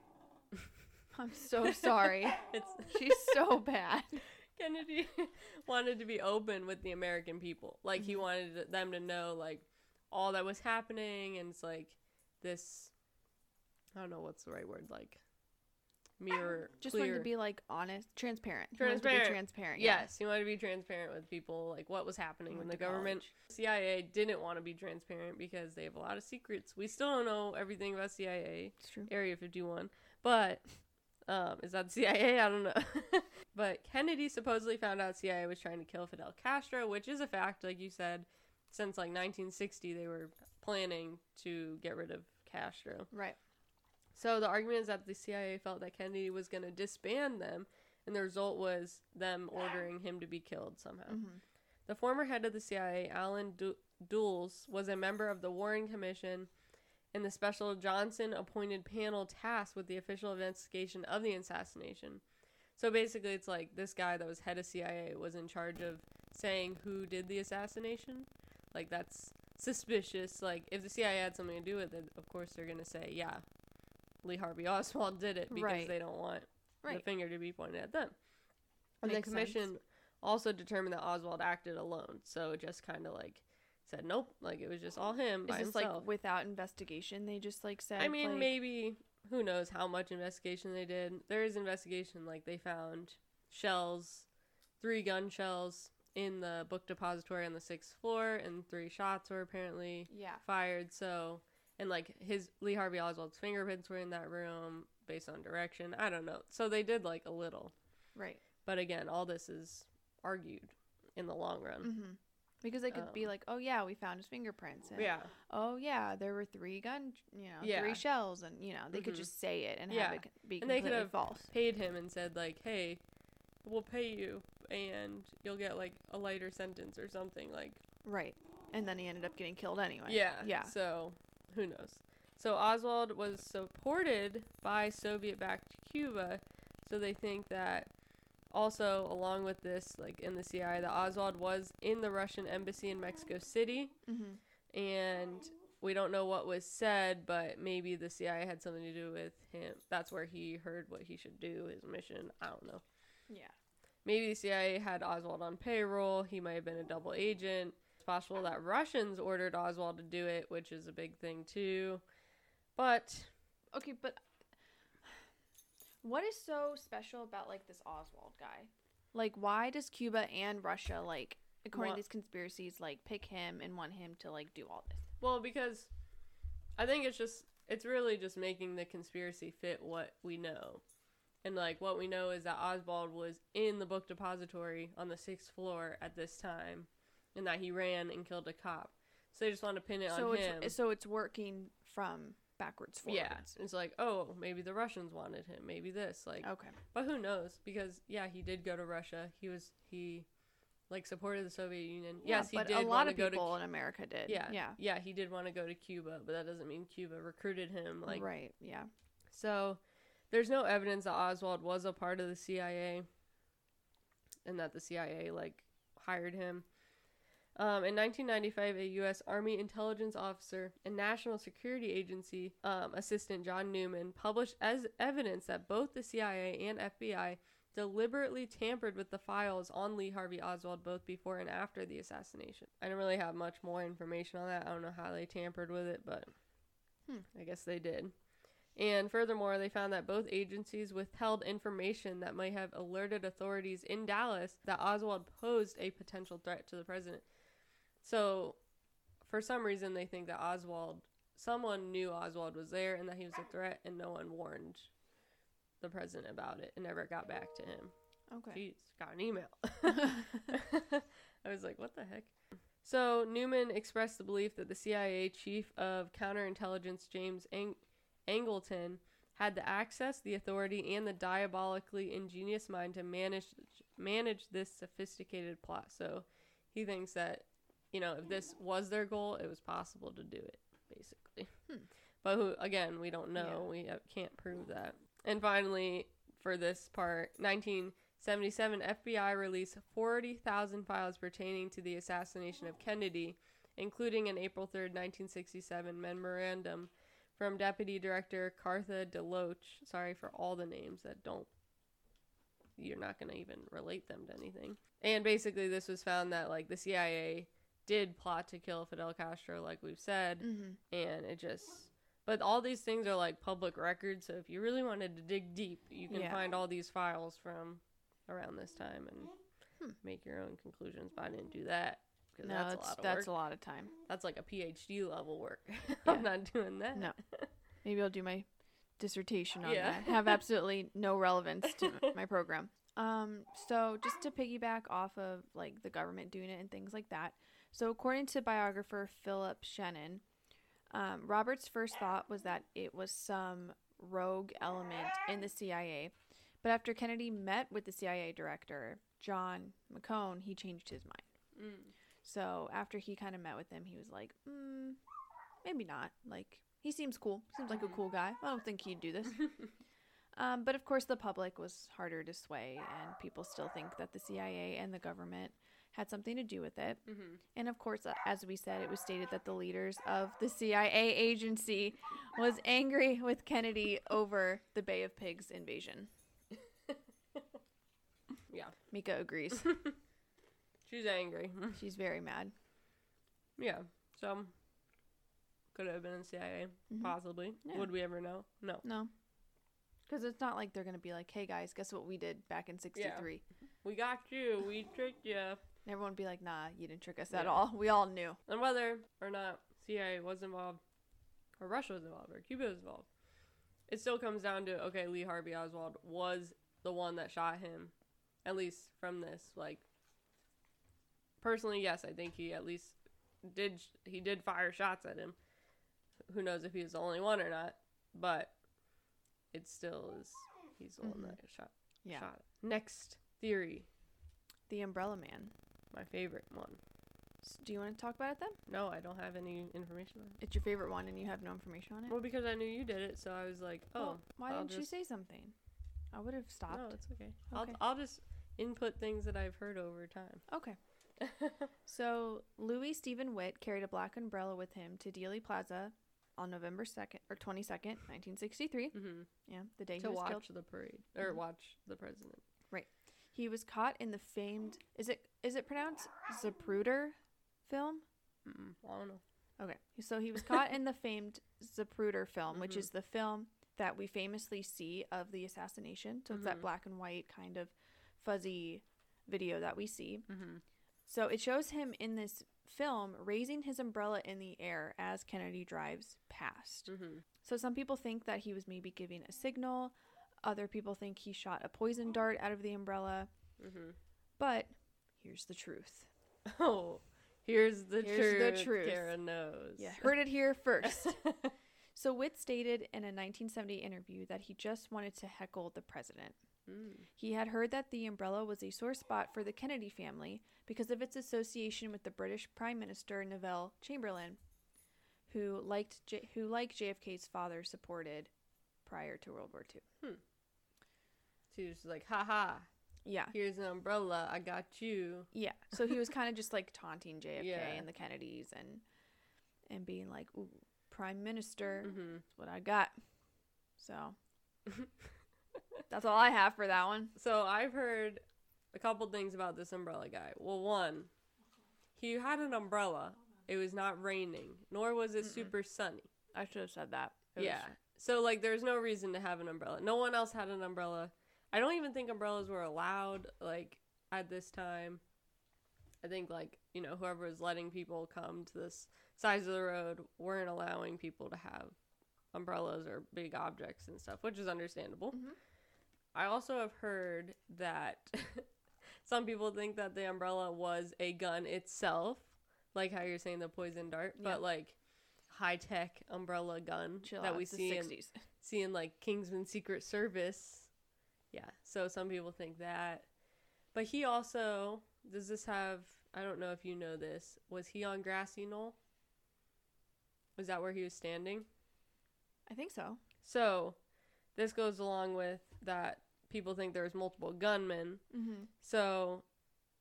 I'm so sorry. it's She's so bad. Kennedy wanted to be open with the American people. Like he Mhm. wanted them to know like all that was happening and it's like this I don't know what's the right word like mirror Just clear. wanted to be like honest, transparent. He wanted to be Transparent. transparent. yeah. Yes, he wanted to be transparent with people, like what was happening when the government college. CIA didn't want to be transparent because they have a lot of secrets. We still don't know everything about CIA. It's true. Area 51. But um, is that the CIA? I don't know. but Kennedy supposedly found out CIA was trying to kill Fidel Castro, which is a fact, like you said. Since like 1960, they were planning to get rid of Castro. Right. So the argument is that the CIA felt that Kennedy was going to disband them, and the result was them ordering him to be killed somehow. hmm The former head of the CIA, Allen du- Dulles, was a member of the Warren Commission and the special Johnson appointed panel tasked with the official investigation of the assassination. So basically, it's like this guy that was head of CIA was in charge of saying who did the assassination. Like, that's suspicious. Like, if the CIA had something to do with it, of course they're going to say, yeah, Lee Harvey Oswald did it because Right. they don't want the finger to be pointed at them. And Makes the sense. commission also determined that Oswald acted alone. So just kind of like said nope, like it was just all him Is by this himself. like without investigation? They just like said. I mean, like, maybe who knows how much investigation they did. There is investigation like they found shells, three gun shells in the book depository on the sixth floor, and three shots were apparently Yeah. fired. So and like his Lee Harvey Oswald's fingerprints were in that room based on direction. I don't know. So they did like a little. Right. But again, all this is argued in the long run. hmm Because they could be Um, like, oh yeah, we found his fingerprints. And, Yeah. Oh yeah, there were three gun, you know, Yeah. three shells, and you know they could Mhm. just say it and Yeah. have it be And they could have false. Paid him and said like, "Hey, we'll pay you and you'll get like a lighter sentence or something." Like, Right. And then he ended up getting killed anyway. yeah. Yeah. So, who knows? So Oswald was supported by Soviet-backed Cuba, so they think that also along with this like in the CIA that Oswald was in the Russian embassy in Mexico City hmm and we don't know what was said, but maybe the CIA had something to do with him. That's where he heard what he should do, his mission. I don't know. Yeah. Maybe the CIA had Oswald on payroll. He might have been a double agent. It's possible that Russians ordered Oswald to do it, which is a big thing too. But Okay, but what is so special about like this Oswald guy? Like, why does Cuba and Russia like, according to these conspiracies, like pick him and want him to like do all this? well, because I think it's just it's really just making the conspiracy fit what we know. And like what we know is that Oswald was in the book depository on the sixth floor at this time, and that he ran and killed a cop. So they just want to pin it so on it's him. so it's working from backwards forwards. yeah, it's like oh maybe the Russians wanted him, maybe this like, Okay. but who knows? Because yeah, he did go to Russia. He was he like supported the Soviet Union. Yeah, yes, he but did a lot of go people to in America did. yeah Yeah. yeah he did want to go to Cuba, but that doesn't mean Cuba recruited him like right. Yeah. So there's no evidence that Oswald was a part of the CIA and that the CIA like hired him. Um, in 1995, a U.S. Army intelligence officer and National Security Agency um, assistant John Newman published as evidence that both the CIA and FBI deliberately tampered with the files on Lee Harvey Oswald both before and after the assassination. I don't really have much more information on that. I don't know how they tampered with it, but Hmm. I guess they did. And furthermore, they found that both agencies withheld information that might have alerted authorities in Dallas that Oswald posed a potential threat to the president. So, for some reason, they think that Oswald, someone knew Oswald was there and that he was a threat, and no one warned the president about it and never got back to him. Okay. Jeez, got an email. I was like, what the heck? So Newman expressed the belief that the CIA chief of counterintelligence, James Ang- Angleton, had the access, the authority, and the diabolically ingenious mind to manage manage this sophisticated plot. So he thinks that, you know, if this was their goal, it was possible to do it, basically. Hmm. But who, again, we don't know. Yeah. We have, can't prove that. And finally, for this part, 1977 FBI released 40,000 files pertaining to the assassination of Kennedy, including an April 3rd, 1967 memorandum from Deputy Director Cartha DeLoach. Sorry for all the names that don't you're not going to even relate them to anything. And basically this was found that like the CIA did plot to kill Fidel Castro like we've said hmm and it just but all these things are like public records so if you really wanted to dig deep you can Yeah. find all these files from around this time and Hmm. make your own conclusions but i didn't do that because No, that's a lot of that's work a lot of time. that's like a phd level work Yeah. i'm not doing that No. Maybe I'll do my dissertation on Yeah. that. Have absolutely no relevance to my program. Um, so just to piggyback off of like the government doing it and things like that. So according to biographer Philip Shenon, um, Robert's first thought was that it was some rogue element in the CIA. But after Kennedy met with the CIA director, John McCone, he changed his mind. Mm. So after he kind of met with him, he was like, mm, maybe not. Like, he seems cool. Seems like a cool guy. I don't think he'd do this. um, but of course, the public was harder to sway, and people still think that the CIA and the government had something to do with it. hmm And of course, as we said, it was stated that the leaders of the CIA agency was angry with Kennedy over the Bay of Pigs invasion. Yeah. Mika agrees. she's angry She's very mad. yeah so could have been in cia Mhm. possibly Yeah. would we ever know no No. Because it's not like they're going to be like, hey guys, guess what we did back in 63? we got you we tricked you And everyone would be like, nah, you didn't trick us at Yeah. all. We all knew. and whether or not CIA was involved, or Russia was involved, or Cuba was involved, it still comes down to okay, Lee Harvey Oswald was the one that shot him, at least from this. Like, personally, yes, I think he at least did he did fire shots at him. Who knows if he was the only one or not, but it still is he's the one Mhm. that shot Yeah. shot. Next theory, The Umbrella Man. My favorite one. S- Do you want to talk about it then? No, I don't have any information on it. It's your favorite one and you have no information on it? Well, because I knew you did it, so I was like, oh, Well, why I'll didn't you say something? I would have stopped. no, it's okay. Okay. I'll I'll just input things that I've heard over time. Okay. So, Louis Steven Witt carried a black umbrella with him to Dealey Plaza on November 2nd or 22nd, 1963. hmm Yeah, the day To he was watch killed. the parade or Mhm. watch the president. He was caught in the famed is it is it pronounced Zapruder film? Mm-mm, I don't know. Okay. So he was caught in the famed Zapruder film, which Mhm. is the film that we famously see of the assassination. So it's that Mhm. black and white kind of fuzzy video that we see. Mm-hmm. So it shows him in this film raising his umbrella in the air as Kennedy drives past. Mm-hmm. So some people think that he was maybe giving a signal. Other people think he shot a poison dart out of the umbrella. Mm-hmm. But here's the truth. Oh, here's the Here's the truth. truth. Kara knows. Yeah, heard it here first. So Witt stated in a 1970 interview that he just wanted to heckle the president. mm. He had heard that the umbrella was a sore spot for the Kennedy family because of its association with the British Prime Minister Neville Chamberlain, who liked J- who like JFK's father supported prior to World War II. So he was just like, ha ha. Yeah. Here's an umbrella. I got you. Yeah. So he was kind of just like taunting JFK Yeah. and the Kennedys and and being like, Ooh, Prime Minister, hmm that's what I got. So that's all I have for that one. So I've heard a couple things about this umbrella guy. Well, one, he had an umbrella. It was not raining, nor was it Mm-mm. super sunny. I should have said that. It was- yeah. So like there's no reason to have an umbrella. No one else had an umbrella. I don't even think umbrellas were allowed like at this time. I think like, you know, whoever was letting people come to this sides of the road weren't allowing people to have umbrellas or big objects and stuff, which is understandable. Mhm. I also have heard that some people think that the umbrella was a gun itself, like how you're saying the poison dart, Yeah. but like high tech umbrella gun Chill that out, we see in 60s. see in like Kingsman Secret Service. Yeah, so some people think that. But he also does this have I don't know if you know this. Was he on Grassy Knoll? Was that where he was standing? I think so. So, this goes along with that people think there was multiple gunmen. Mm-hmm. So,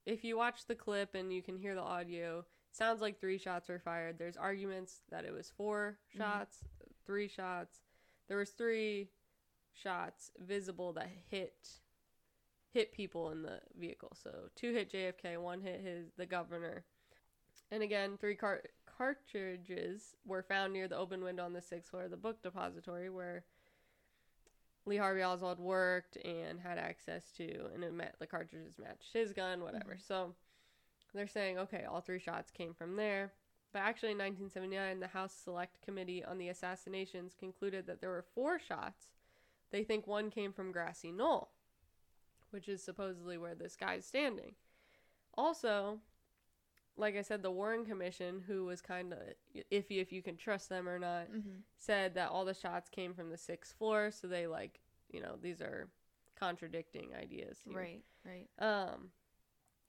if you watch the clip and you can hear the audio, sounds like three shots were fired. There's arguments that it was 4 Mhm. shots, three shots. There was three shots visible that hit hit people in the vehicle. So, two hit JFK, one hit his the governor. And again, three car- cartridges were found near the open window on the sixth floor of the book depository where Lee Harvey Oswald worked and had access to, and it met the cartridges matched his gun, whatever. Mm-hmm. So they're saying, okay, all three shots came from there. But actually, in 1979, the House Select Committee on the Assassinations concluded that there were four shots. They think one came from Grassy Knoll, which is supposedly where this guy's standing. Also, like I said, the Warren Commission, who was kind of iffy if you can trust them or not, Mm-hmm. said that all the shots came from the sixth floor. So they like, you know, these are contradicting ideas. Here. Right, right. Um,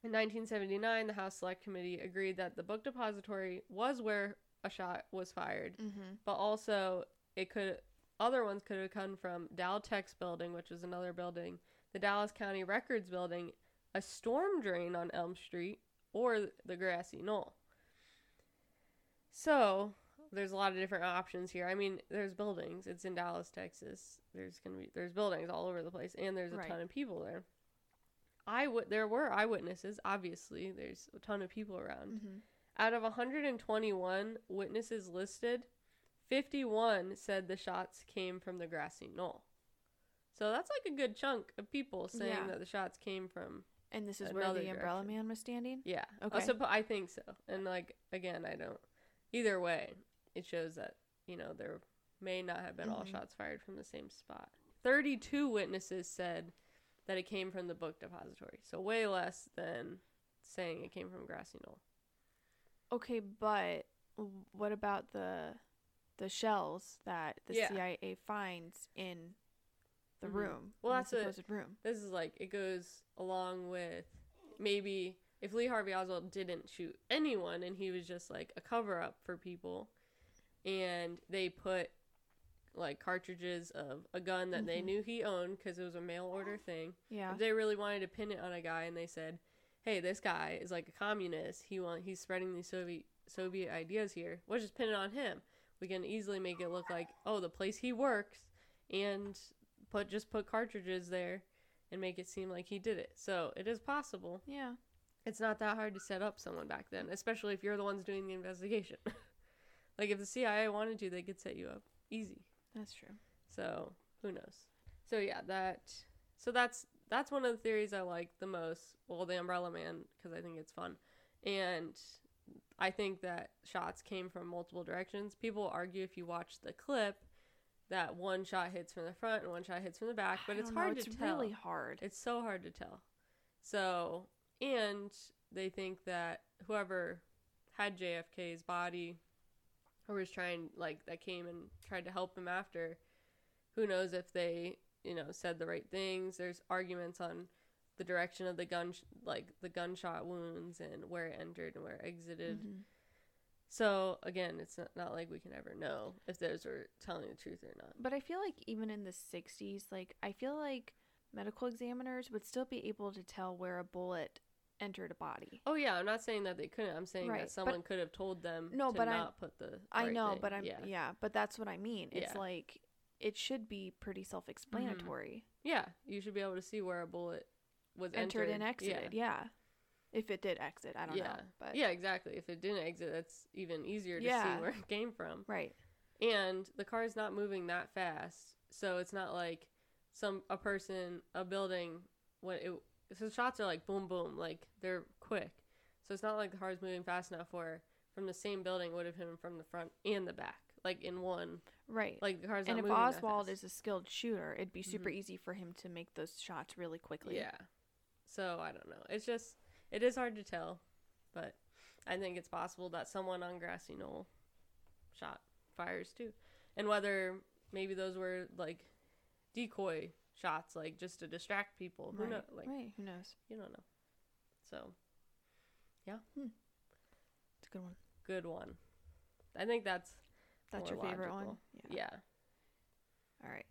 in 1979, the House Select Committee agreed that the book depository was where a shot was fired, Mm-hmm. but also it could other ones could have come from Tech's building, which is another building, the Dallas County Records building, a storm drain on Elm Street, or the grassy knoll. So there's a lot of different options here. I mean, there's buildings. It's in Dallas, Texas. There's gonna be there's buildings all over the place, and there's a Right. ton of people there. I would there were eyewitnesses. Obviously, there's a ton of people around. Mm-hmm. Out of 121 witnesses listed, 51 said the shots came from the grassy knoll. So that's like a good chunk of people saying Yeah. that the shots came from. And this is where the Umbrella. Man was standing. Yeah. Okay. I, suppo- I think so. And like again, I don't. Either way, it shows that you know there may not have been all Mhm. shots fired from the same spot. 32 witnesses said that it came from the book depository. So way less than saying it came from grassy knoll. Okay, but what about the the shells that the Yeah. CIA finds in the Mhm. room? Well, that's the a- supposed room. this is like it goes along with maybe if Lee Harvey Oswald didn't shoot anyone and he was just like a cover up for people and they put like cartridges of a gun that they Mhm. knew he owned because it was a mail order thing. Yeah. If they really wanted to pin it on a guy and they said, "Hey, this guy is like a communist. He want he's spreading these Soviet Soviet ideas here. We'll just pin it on him. We can easily make it look like, oh, the place he works, and put just put cartridges there, and make it seem like he did it. So it is possible. Yeah. It's not that hard to set up someone back then, especially if you're the ones doing the investigation. like if the CIA wanted to, they could set you up easy. That's true. So who knows? So yeah, that. So that's that's one of the theories I like the most. Well, the Umbrella Man because I think it's fun, and I think that shots came from multiple directions. People argue if you watch the clip that one shot hits from the front and one shot hits from the back, but it's know, hard it's to tell. really hard. It's so hard to tell. So, and they think that whoever had JFK's body or was trying, like, that came and tried to help him after, who knows if they, you know, said the right things. There's arguments on the direction of the gun, sh- like, the gunshot wounds and where it entered and where it exited. Mhm. So, again, it's not, not like we can ever know if those are telling the truth or not. But I feel like even in the 60s, like I feel like medical examiners would still be able to tell where a bullet entered a body. Oh yeah, I'm not saying that they couldn't. I'm saying Right, that but- someone could have told them No, to but not put the. I know, thing. but I'm yeah. yeah. but that's what I mean. It's Yeah. like it should be pretty self-explanatory. Yeah, you should be able to see where a bullet was Entered, entered, and exited, yeah. If it did exit, I don't yeah. know, but yeah, exactly. If it didn't exit, that's even easier to Yeah. see where it came from. right. And the car is not moving that fast, so it's not like some a person, a building. When it so shots are like boom, boom, like they're quick. So it's not like the car's moving fast enough where from the same building would have hit him from the front and the back, like in one. Right. Like the car's and not if Oswald is a skilled shooter, it'd be super Mhm. easy for him to make those shots really quickly. Yeah. So I don't know. It's just it is hard to tell, but I think it's possible that someone on grassy knoll shot fires too, and whether maybe those were like decoy shots, like just to distract people. Who right. know? Like right. Who knows? you don't know. So yeah. Hmm. It's a good one. good one. I think that's That's your favorite one? Yeah. yeah. All right.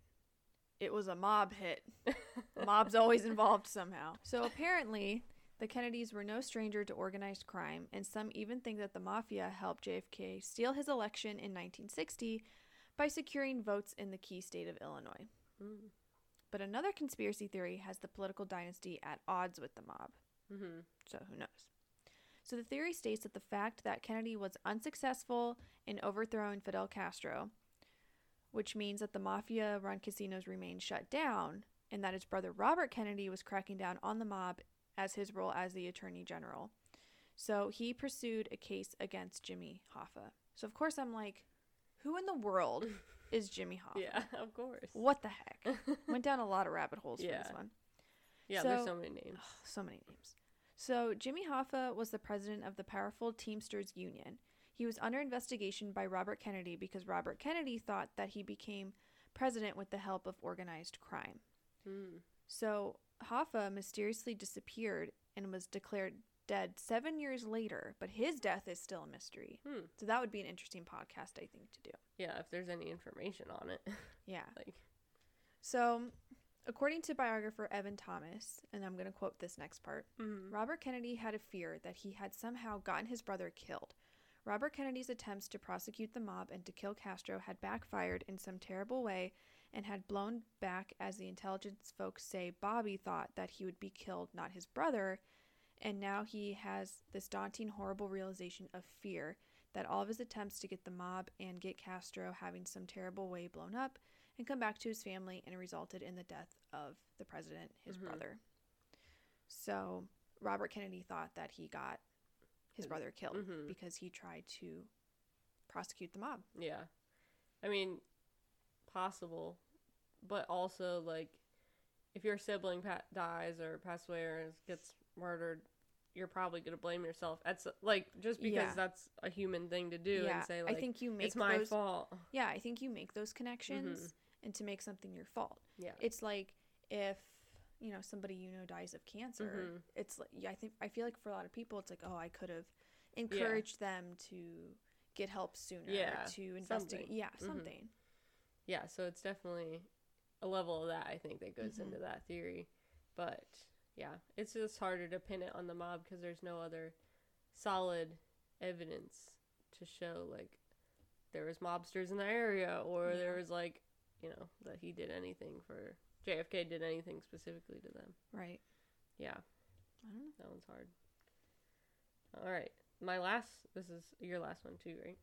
It was a mob hit. Mob's always involved somehow. So apparently, the Kennedys were no stranger to organized crime, and some even think that the mafia helped JFK steal his election in 1960 by securing votes in the key state of Illinois. Mm. But another conspiracy theory has the political dynasty at odds with the mob. Mm-hmm. So who knows? So the theory states that the fact that Kennedy was unsuccessful in overthrowing Fidel Castro, which means that the mafia run casinos remained shut down, and that his brother Robert Kennedy was cracking down on the mob as his role as the attorney general. So he pursued a case against Jimmy Hoffa. So of course I'm like, who in the world is Jimmy Hoffa? Yeah, of course. What the heck? Went down a lot of rabbit holes for this one. yeah, there's so- so many names. So many names. So, Jimmy Hoffa was the president of the powerful Teamsters Union. He was under investigation by Robert Kennedy because Robert Kennedy thought that he became president with the help of organized crime. Mm. So, Hoffa mysteriously disappeared and was declared dead seven years later, but his death is still a mystery. Hmm. So, that would be an interesting podcast, I think, to do. Yeah, if there's any information on it, Yeah. like So, according to biographer Evan Thomas, and I'm going to quote this next part. mm. Robert Kennedy had a fear that he had somehow gotten his brother killed. Robert Kennedy's attempts to prosecute the mob and to kill Castro had backfired in some terrible way and had blown back as the intelligence folks say Bobby thought that he would be killed, not his brother. And now he has this daunting, horrible realization of fear that all of his attempts to get the mob and get Castro having some terrible way blown up and come back to his family and resulted in the death of the president, his Mhm. brother. So Robert Kennedy thought that he got his His- brother killed mhm. because he tried to prosecute the mob. Yeah. I mean, possible, but also like if your sibling dies or passes away or gets murdered, you're probably gonna blame yourself. That's like just because Yeah. that's a human thing to do yeah, and say like I think you make it's my those. fault. Yeah, I think you make those connections and to make something your fault. Yeah. It's like if you know somebody you know dies of cancer. Mhm. It's like yeah, I think I feel like for a lot of people, it's like oh, I could have encouraged them to get help sooner. Yeah, to investigate. something. Yeah, something. Yeah, so it's definitely a level of that I think that goes Mhm. into that theory. But yeah, it's just harder to pin it on the mob because there's no other solid evidence to show like there was mobsters in the area or there was like you know that he did anything for JFK did anything specifically to them. Right. Yeah, I don't know. that one's hard. All right, my last. This is your last one too, right?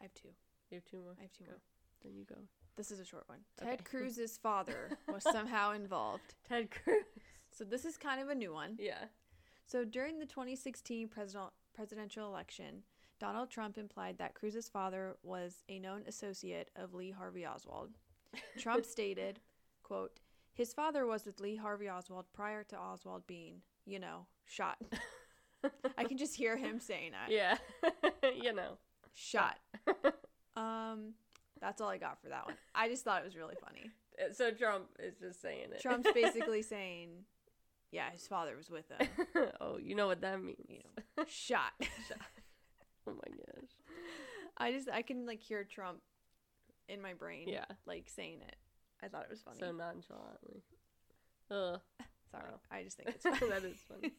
I have two. You have two more. I have two Go. more. Then you go. This is a short one. Okay. Ted Cruz's father was somehow involved. Ted Cruz. So this is kind of a new one. yeah. So during the 2016 president, presidential election, Donald Trump implied that Cruz's father was a known associate of Lee Harvey Oswald. Trump stated, quote, his father was with Lee Harvey Oswald prior to Oswald being, you know, shot. I can just hear him saying that. Yeah. you know. Shot. Um, that's all I got for that one. I just thought it was really funny. Uh, So Trump is just saying it. Trump's basically saying, yeah, his father was with him. oh, you know what that means. You know, Shot. Oh my gosh. I just I can like hear Trump in my brain. Yeah. Like saying it. I thought it was funny. So nonchalantly. Ugh. Sorry, Wow. I just think it's funny. that is funny.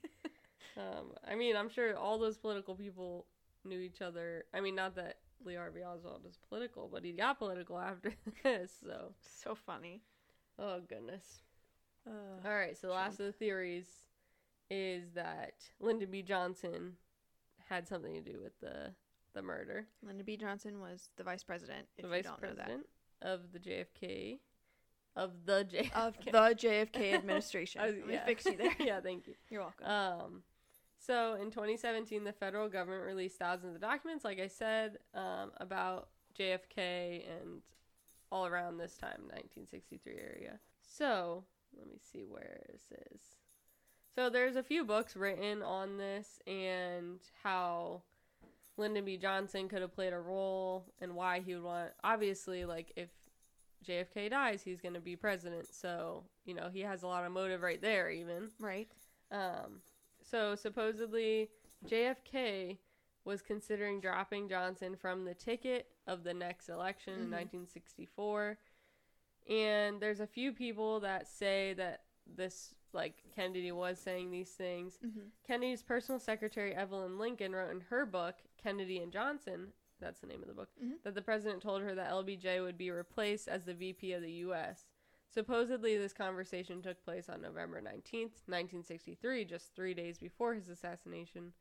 Um, I mean, I'm sure all those political people knew each other. I mean, not that Lee Harvey Oswald is political, but he got political after this. So, so funny. oh goodness. Uh, All right. So the last of the theories is that Lyndon B. Johnson had something to do with the the murder. Lyndon B. Johnson was the vice president. If the you vice don't know that. president of the JFK, of the JFK. of the JFK administration. I was- Let me yeah. fix you there. yeah, thank you. You're welcome. Um, so in 2017, the federal government released thousands of documents, like I said, um, about JFK and all around this time, 1963 area. So let me see where this is. So there's a few books written on this and how Lyndon B. Johnson could have played a role and why he would want. Obviously, like if JFK dies, he's going to be president. So you know he has a lot of motive right there, even. right. Um, so supposedly JFK was considering dropping Johnson from the ticket of the next election in Mhm. 1964. And there's a few people that say that this, like, Kennedy was saying these things. hmm Kennedy's personal secretary, Evelyn Lincoln, wrote in her book, Kennedy and Johnson, that's the name of the book, Mhm. that the president told her that LBJ would be replaced as the VP of the U.S. Supposedly, this conversation took place on November 19th, 1963, just three days before his assassination,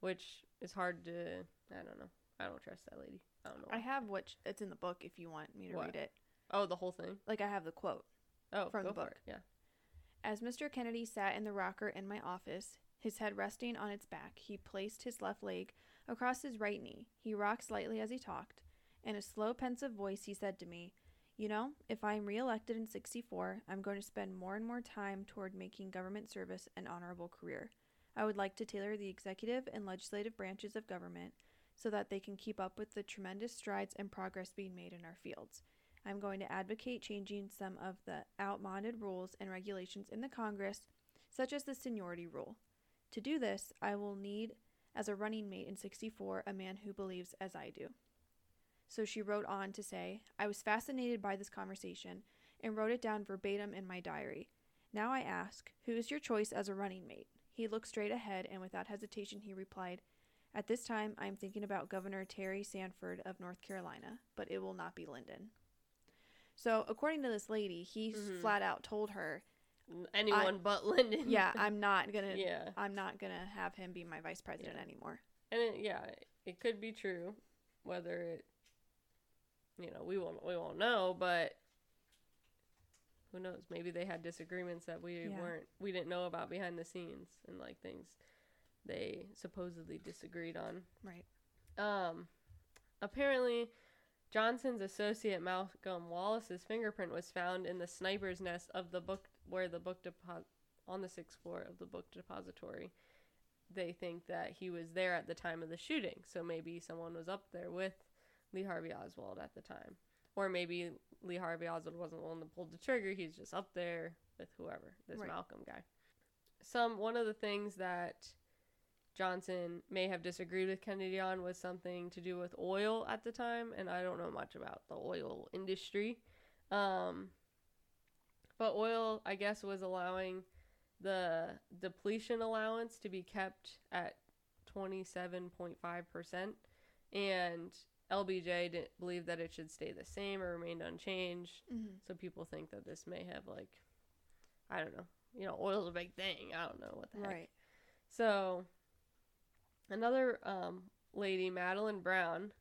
which is hard to. I don't know. I don't trust that lady. I don't know. I have what it's in the book if you want me to What? read it. oh, the whole thing? Like I have the quote. Oh, From the book. it. Yeah. As Mr. Kennedy sat in the rocker in my office, his head resting on its back, he placed his left leg across his right knee. He rocked slightly as he talked. In a slow, pensive voice, he said to me, You know, if I am reelected in 64, I'm going to spend more and more time toward making government service an honorable career. I would like to tailor the executive and legislative branches of government so that they can keep up with the tremendous strides and progress being made in our fields. I'm going to advocate changing some of the outmoded rules and regulations in the Congress, such as the seniority rule. To do this, I will need, as a running mate in 64, a man who believes as I do. So she wrote on to say, I was fascinated by this conversation and wrote it down verbatim in my diary. Now I ask, who is your choice as a running mate? He looked straight ahead and without hesitation he replied, At this time I am thinking about Governor Terry Sanford of North Carolina, but it will not be Lyndon. So, according to this lady, he Mhm. flat out told her, Anyone but Lyndon. "Yeah, I'm not gonna, yeah. I'm not gonna have him be my vice president Yeah. anymore." And it, yeah, it could be true. Whether it, you know, we won't we won't know, but who knows? Maybe they had disagreements that we Yeah. weren't we didn't know about behind the scenes and like things they supposedly disagreed on. Right. Um, apparently, Johnson's associate Malcolm Wallace's fingerprint was found in the sniper's nest of the book where the book depo- on the sixth floor of the book depository. They think that he was there at the time of the shooting, so maybe someone was up there with Lee Harvey Oswald at the time, or maybe Lee Harvey Oswald wasn't the one that pulled the trigger. He's just up there with whoever this Right. Malcolm guy. Some one of the things that Johnson may have disagreed with Kennedy on was something to do with oil at the time, and I don't know much about the oil industry. Um, but oil, I guess, was allowing the depletion allowance to be kept at 27.5%, and LBJ didn't believe that it should stay the same or remain unchanged. Mm-hmm. So people think that this may have, like, I don't know. You know, oil's a big thing. I don't know what the heck. Right. So, another um, lady, Madeline Brown,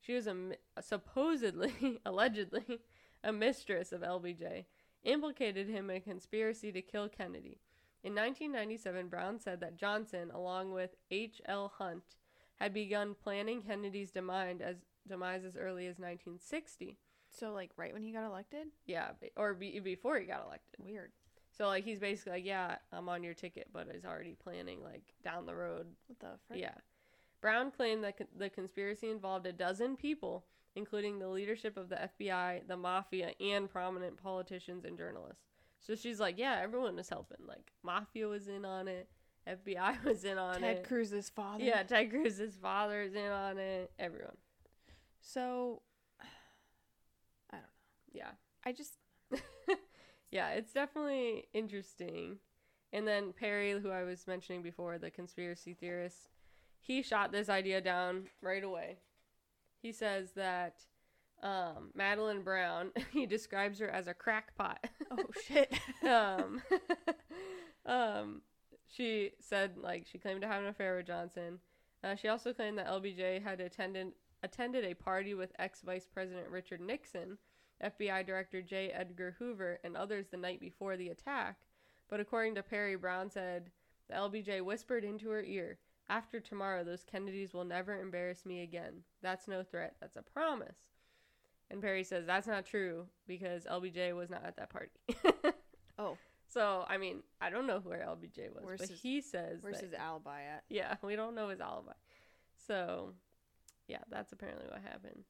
she was a supposedly, allegedly, a mistress of LBJ, implicated him in a conspiracy to kill Kennedy. In 1997, Brown said that Johnson, along with H.L. Hunt, had begun planning Kennedy's demise as demise as early as 1960. So, like, right when he got elected? Yeah, or be, before he got elected. Weird. So like he's basically like, yeah, I'm on your ticket, but he's already planning like down the road What the frick? Yeah. Brown claimed that con- the conspiracy involved a dozen people, including the leadership of the FBI, the mafia, and prominent politicians and journalists. So she's like, yeah, everyone was helping. Like, mafia was in on it, FBI was in on Ted it. Ted Cruz's father. Yeah, Ted Cruz's father is in on it. Everyone. So, I don't know. Yeah. I just, Yeah, it's definitely interesting. And then Perry, who I was mentioning before, the conspiracy theorist, he shot this idea down right away. He says that um, Madeline Brown, he describes her as a crackpot. Oh shit. um, um, she said like she claimed to have an affair with Johnson. Uh, she also claimed that LBJ had attended attended a party with ex Vice President Richard Nixon, FBI Director J. Edgar Hoover, and others the night before the attack. But according to Perry, Brown said the LBJ whispered into her ear, "After tomorrow, those Kennedys will never embarrass me again. That's no threat. That's a promise." And Perry says that's not true because LBJ was not at that party. Oh. So I mean, I don't know where LBJ was, Where's but his- he says Where's that- his alibi at? yeah, we don't know his alibi. So, yeah, that's apparently what happened.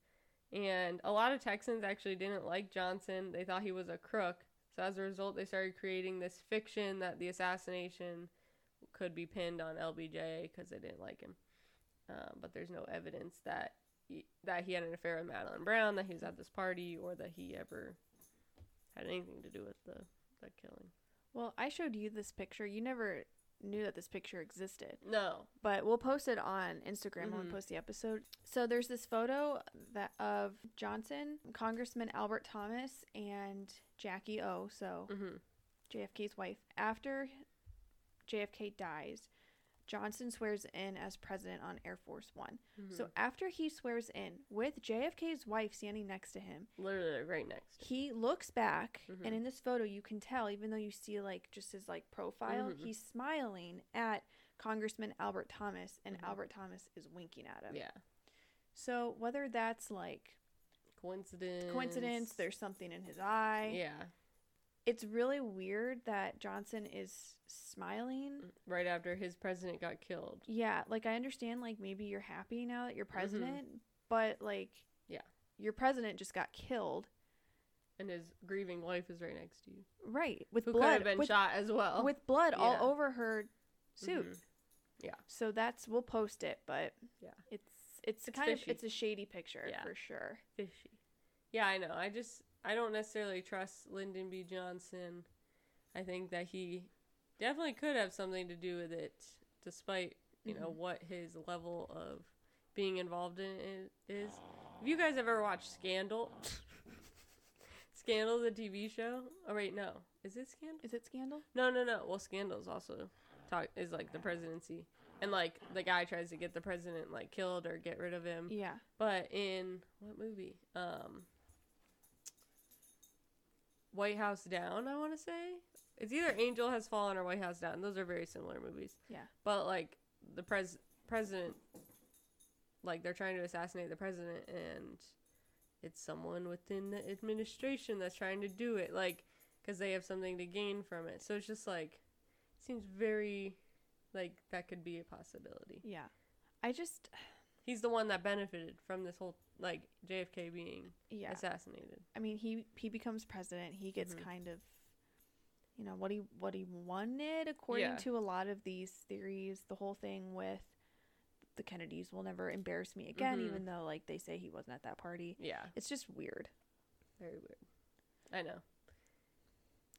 And a lot of Texans actually didn't like Johnson. They thought he was a crook. So as a result, they started creating this fiction that the assassination could be pinned on LBJ because they didn't like him. Uh, but there's no evidence that he, that he had an affair with Madeline Brown, that he was at this party, or that he ever had anything to do with the, the killing. Well, I showed you this picture. You never knew that this picture existed. No. but we'll post it on Instagram when we Mhm. post the episode. So there's this photo that of Johnson, Congressman Albert Thomas, and Jackie O, so hmm JFK's wife. After JFK dies, Johnson swears in as president on Air Force One. Mm-hmm. So after he swears in, with JFK's wife standing next to him, literally right next. he looks back, Mhm. and in this photo, you can tell, even though you see like just his like profile, Mhm. he's smiling at Congressman Albert Thomas, and Mhm. Albert Thomas is winking at him. Yeah. So whether that's like Coincidence. coincidence, there's something in his eye. Yeah. It's really weird that Johnson is smiling. Right after his president got killed. Yeah, like I understand, like maybe you're happy now that you're president, but like, Mm-hmm. Yeah. your president just got killed, And his grieving wife is right next to you. right? With Who could blood, have been with, shot as well. with blood Yeah. all over her suit. Mhm. Yeah. So that's we'll post it, but Yeah. it's it's, It's kind fishy. of it's a shady picture Yeah. for sure. Fishy. Yeah, I know. I just I don't necessarily trust Lyndon B. Johnson. I think that he definitely could have something to do with it, despite you know Mhm. what his level of being involved in it is. Have you guys ever watched Scandal? Scandal, the TV show. Oh wait, no, is it Scandal? Is it scandal? No, no, no. Well, Scandal's also talk is like the presidency, and like the guy tries to get the president like killed or get rid of him. Yeah. But in what movie? Um, White House Down. I want to say it's either Angel Has Fallen or White House Down. Those are very similar movies. Yeah. But like the pres president, like they're trying to assassinate the president, and it's someone within the administration that's trying to do it, like because they have something to gain from it. So it's just like seems very like that could be a possibility. Yeah. I just He's the one that benefited from this whole like JFK being yeah. assassinated. I mean, he he becomes president. He gets Mhm. kind of you know what he what he wanted according Yeah. to a lot of these theories. The whole thing with the Kennedys will never embarrass me again, Mhm. even though like they say he wasn't at that party. Yeah, It's just weird. very weird. I know.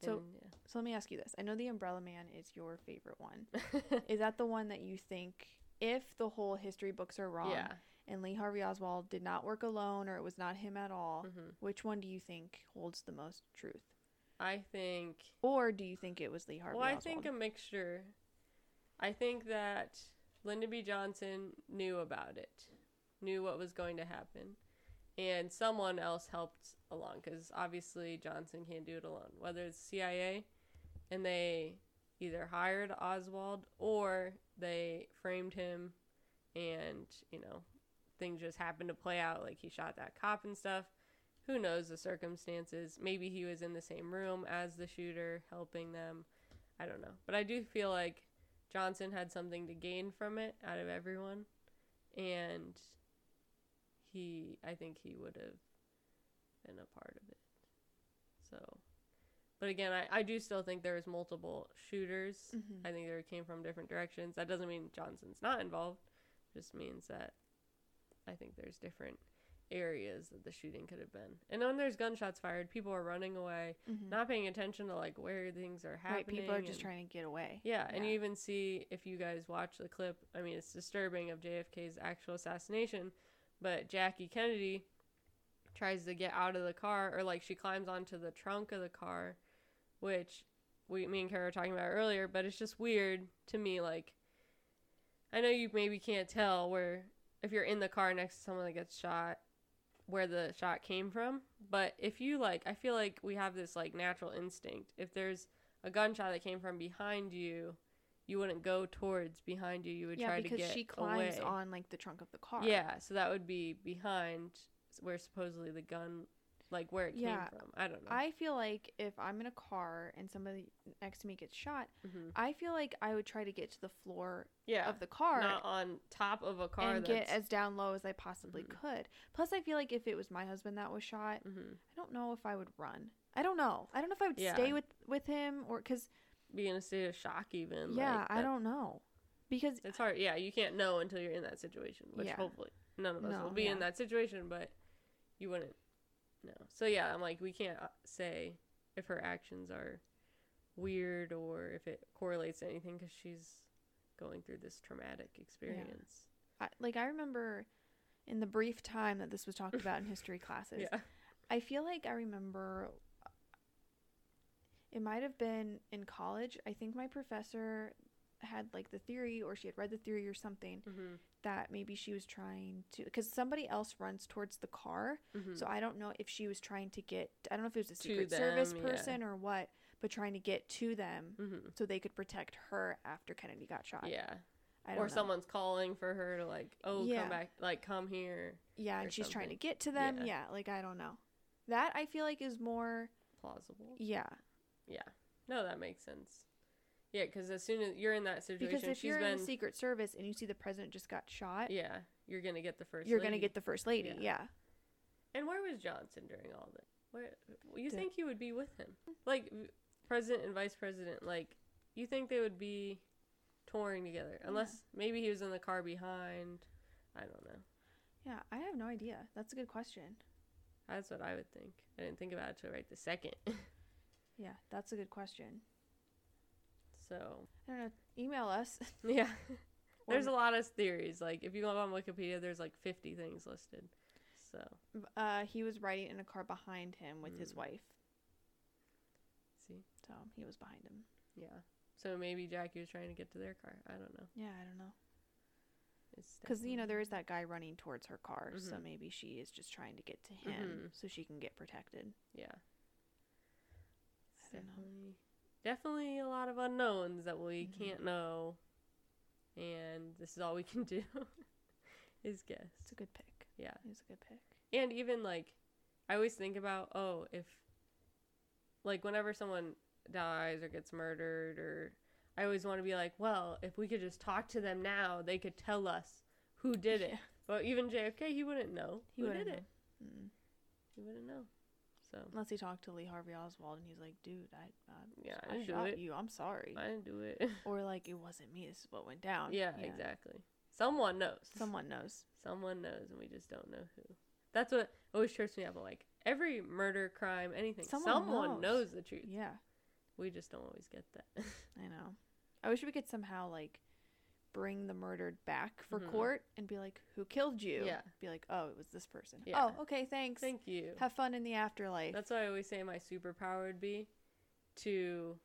So- And, So let me ask you this: I know the Umbrella Man is your favorite one. Is that the one that you think, if the whole history books are wrong, yeah. And Lee Harvey Oswald did not work alone, or it was not him at all, hmm which one do you think holds the most truth? I think. Or do you think it was Lee Harvey Well, I Oswald? think a mixture. I think that Lyndon B. Johnson knew about it, knew what was going to happen, and someone else helped along because obviously Johnson can't do it alone. Whether it's CIA, and they either hired Oswald or they framed him, and you know things just happened to play out like he shot that cop and stuff. Who knows the circumstances? Maybe he was in the same room as the shooter, helping them. I don't know. But I do feel like Johnson had something to gain from it out of everyone. And he, I think he would have been a part of it. So, but again, I, I do still think there was multiple shooters. Mhm. I think they came from different directions. That doesn't mean Johnson's not involved. Just means that I think there's different areas that the shooting could have been. And when there's gunshots fired, people are running away, Mhm. not paying attention to like where things are happening. right. People are just and- trying to get away. Yeah, and you even see if you guys watch the clip. I mean, it's disturbing of JFK's actual assassination, but Jackie Kennedy tries to get out of the car, or like she climbs onto the trunk of the car, which we, me and Kara were talking about earlier. But it's just weird to me. Like, I know you maybe can't tell where if you're in the car next to someone that gets shot, where the shot came from. But if you like, I feel like we have this like natural instinct. If there's a gunshot that came from behind you, you wouldn't go towards behind you. You would Yeah, try because to get she climbs away. on like the trunk of the car. Yeah, so that would be behind where supposedly the gun, like where it Yeah, came from. I don't know. I feel like if I'm in a car and somebody next to me gets shot, hmm I feel like I would try to get to the floor Yeah, of the car not on top of a car and that's. get as down low as I possibly Mhm. could. Plus, I feel like if it was my husband that was shot, hmm I don't know if I would run. I don't know. I don't know if I would Yeah. stay with with him or because Be in a state of shock, even. yeah, like, I don't know because It's hard. Yeah, you can't know until you're in that situation, which Yeah. hopefully none of us No, will be in that situation, but you wouldn't know. So yeah, I'm like, we can't uh, say if her actions are weird or if it correlates to anything because she's going through this traumatic experience. I, like I remember in the brief time that this was talked about in history classes, Yeah. I feel like I remember it might have been in college. I think my professor had like the theory or she had read the theory or something Mm-hmm. That maybe she was trying to because somebody else runs towards the car. Mm-hmm. So I don't know if she was trying to get I don't know if it was a secret service them, yeah. person or what, but trying to get to them mm-hmm. so they could protect her after Kennedy got shot. Yeah. Or know. someone's calling for her to like, oh, Yeah. come back, like come here. Yeah, and she's trying to get to them. Yeah. Yeah. like I don't know. That I feel like is more Plausible. yeah. Yeah. No, that makes sense. Yeah, because as soon as you're in that situation, Because if you're been in the Secret Service and you see the president just got shot, Yeah, you're gonna get the 1st you're gonna get the first lady. Yeah. Yeah. And where was Johnson during all this? Where you think he would be with him? Like president and vice president. Like you think they would be touring together? Unless maybe he was in the car behind. I don't know. Yeah, I have no idea. That's a good question. That's what I would think. I didn't think about it till right the second. Yeah, that's a good question. So I don't know. Email us. yeah, there's a lot of theories. Like if you go on Wikipedia, there's like 50 things listed. So Uh, he was riding in a car behind him with his Mm. wife, see, so he was behind him. yeah. So maybe Jackie was trying to get to their car. I don't know. Yeah, I don't know. Because you know there is that guy running towards her car, so Mhm. maybe she is just trying to get to him Mhm. so she can get protected. Yeah. I don't know. Definitely, a lot of unknowns that we Mhm. can't know, and this is all we can do is guess. It's a good pick. Yeah, It's a good pick. and even like, I always think about oh if, like whenever someone dies or gets murdered or. I always want to be like, well, if we could just talk to them now, they could tell us who did it. Yeah. But even JFK, he wouldn't know He who wouldn't did it. know. Mm. He wouldn't know. So Unless he talked to Lee Harvey Oswald and he's like, "Dude, I, I, Yeah, I I, didn't do shot it. you. I'm sorry." I didn't do it. or like, "It wasn't me. This is what went down." yeah, exactly. Someone knows. Someone knows. Someone knows, and we just don't know who. That's what always trips me up. Like every murder, crime, anything, Someone someone, knows. knows. the truth. Yeah, We just don't always get that. I know. I wish we could somehow like bring the murdered back for Mhm. court and be like, "Who killed you?" Yeah. Be like, "Oh, it was this person." Yeah. Oh, okay. Thanks. Thank you. Have fun in the afterlife. That's why I always say my superpower would be to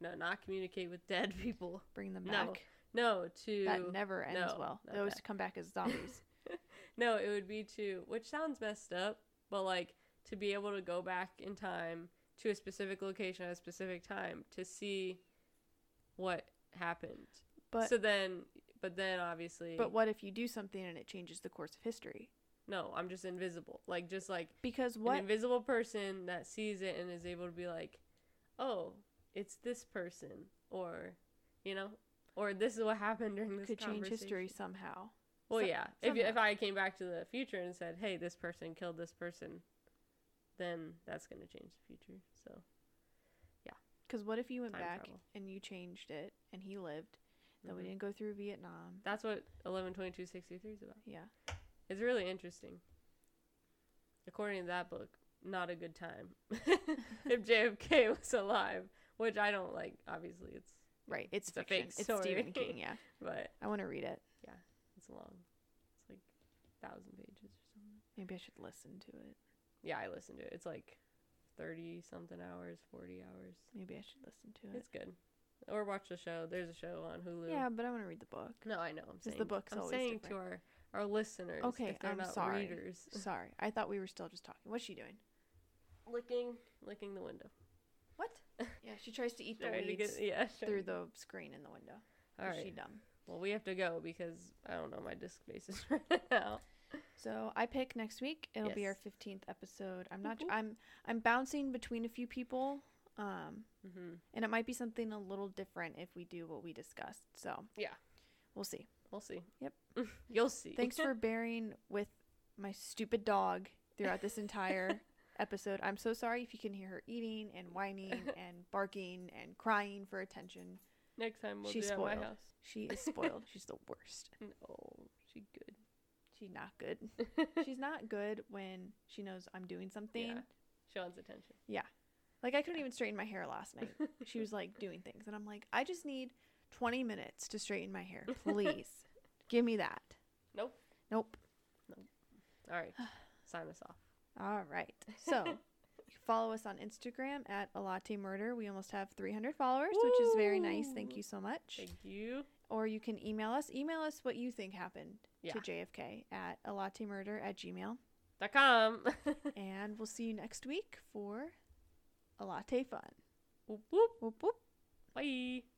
no, not communicate with dead people. Bring them back. No, to That never ends no, well. They always that. come back as zombies. no, it would be to which sounds messed up, but like to be able to go back in time to a specific location at a specific time to see what happened. But so then, but then obviously, but what if you do something and it changes the course of history? no, I'm just invisible. Like just like Because an what? invisible person that sees it and is able to be like, oh, it's this person, or you know, or this is what happened during this could change history somehow. Well, yeah. If if I came back to the future and said, "Hey, this person killed this person," then that's gonna change the future. So yeah. Because what if you went Time back travel. and you changed it and he lived, that we mhm. didn't go through Vietnam? that's what eleven twenty two sixty three is about. Yeah. It's really interesting. according to that book, not a good time if JFK was alive, which I don't like. Obviously, it's Right. It's, It's a fake It's story. Stephen King. Yeah. but I want to read it. Yeah, it's long. It's like thousand pages or something. Maybe I should listen to it. Yeah, I listened to it. It's like thirty something hours, forty hours. Maybe I should listen to it. It's good. Or watch the show. There's a show on Hulu. Yeah, but I want to read the book. No, I know. I'm saying the book's I'm always saying to our our listeners. Okay, if they're I'm not sorry. readers. Sorry, I thought we were still just talking. What's she doing? licking, licking the window. What? yeah, she tries to eat the Trying to weeds get- yeah, through the screen in the window. All Is right. She dumb. Well, we have to go because I don't know my disc bases right now. So I pick next week. It'll be our Yes. fifteenth episode. I'm not. Whoop, I'm. I'm bouncing between a few people. Um, hmm and it might be something a little different if we do what we discussed. So Yeah. we'll see. We'll see. Yep. You'll see. Thanks for bearing with my stupid dog throughout this entire episode. I'm so sorry if you can hear her eating and whining and barking and crying for attention. Next time we'll She's do it at my spoiled. house. She is spoiled. She's the worst. No, she good. She's not good. She's not good when she knows I'm doing something. Yeah. She wants attention. Like I couldn't even straighten my hair last night. She was like doing things and I'm like, I just need 20 minutes to straighten my hair. Please. Give me that. Nope. Nope. All right. Sign us off. All right. So follow us on Instagram at A Latte Murder. We almost have 300 followers, which is very nice. Thank you so much. Thank you. Or you can email us. Email us what you think happened Yeah. to JFK at alatemurder at gmail. Dot com. and we'll see you next week for a latte fun. whoop whoop. Whoop whoop. Bye.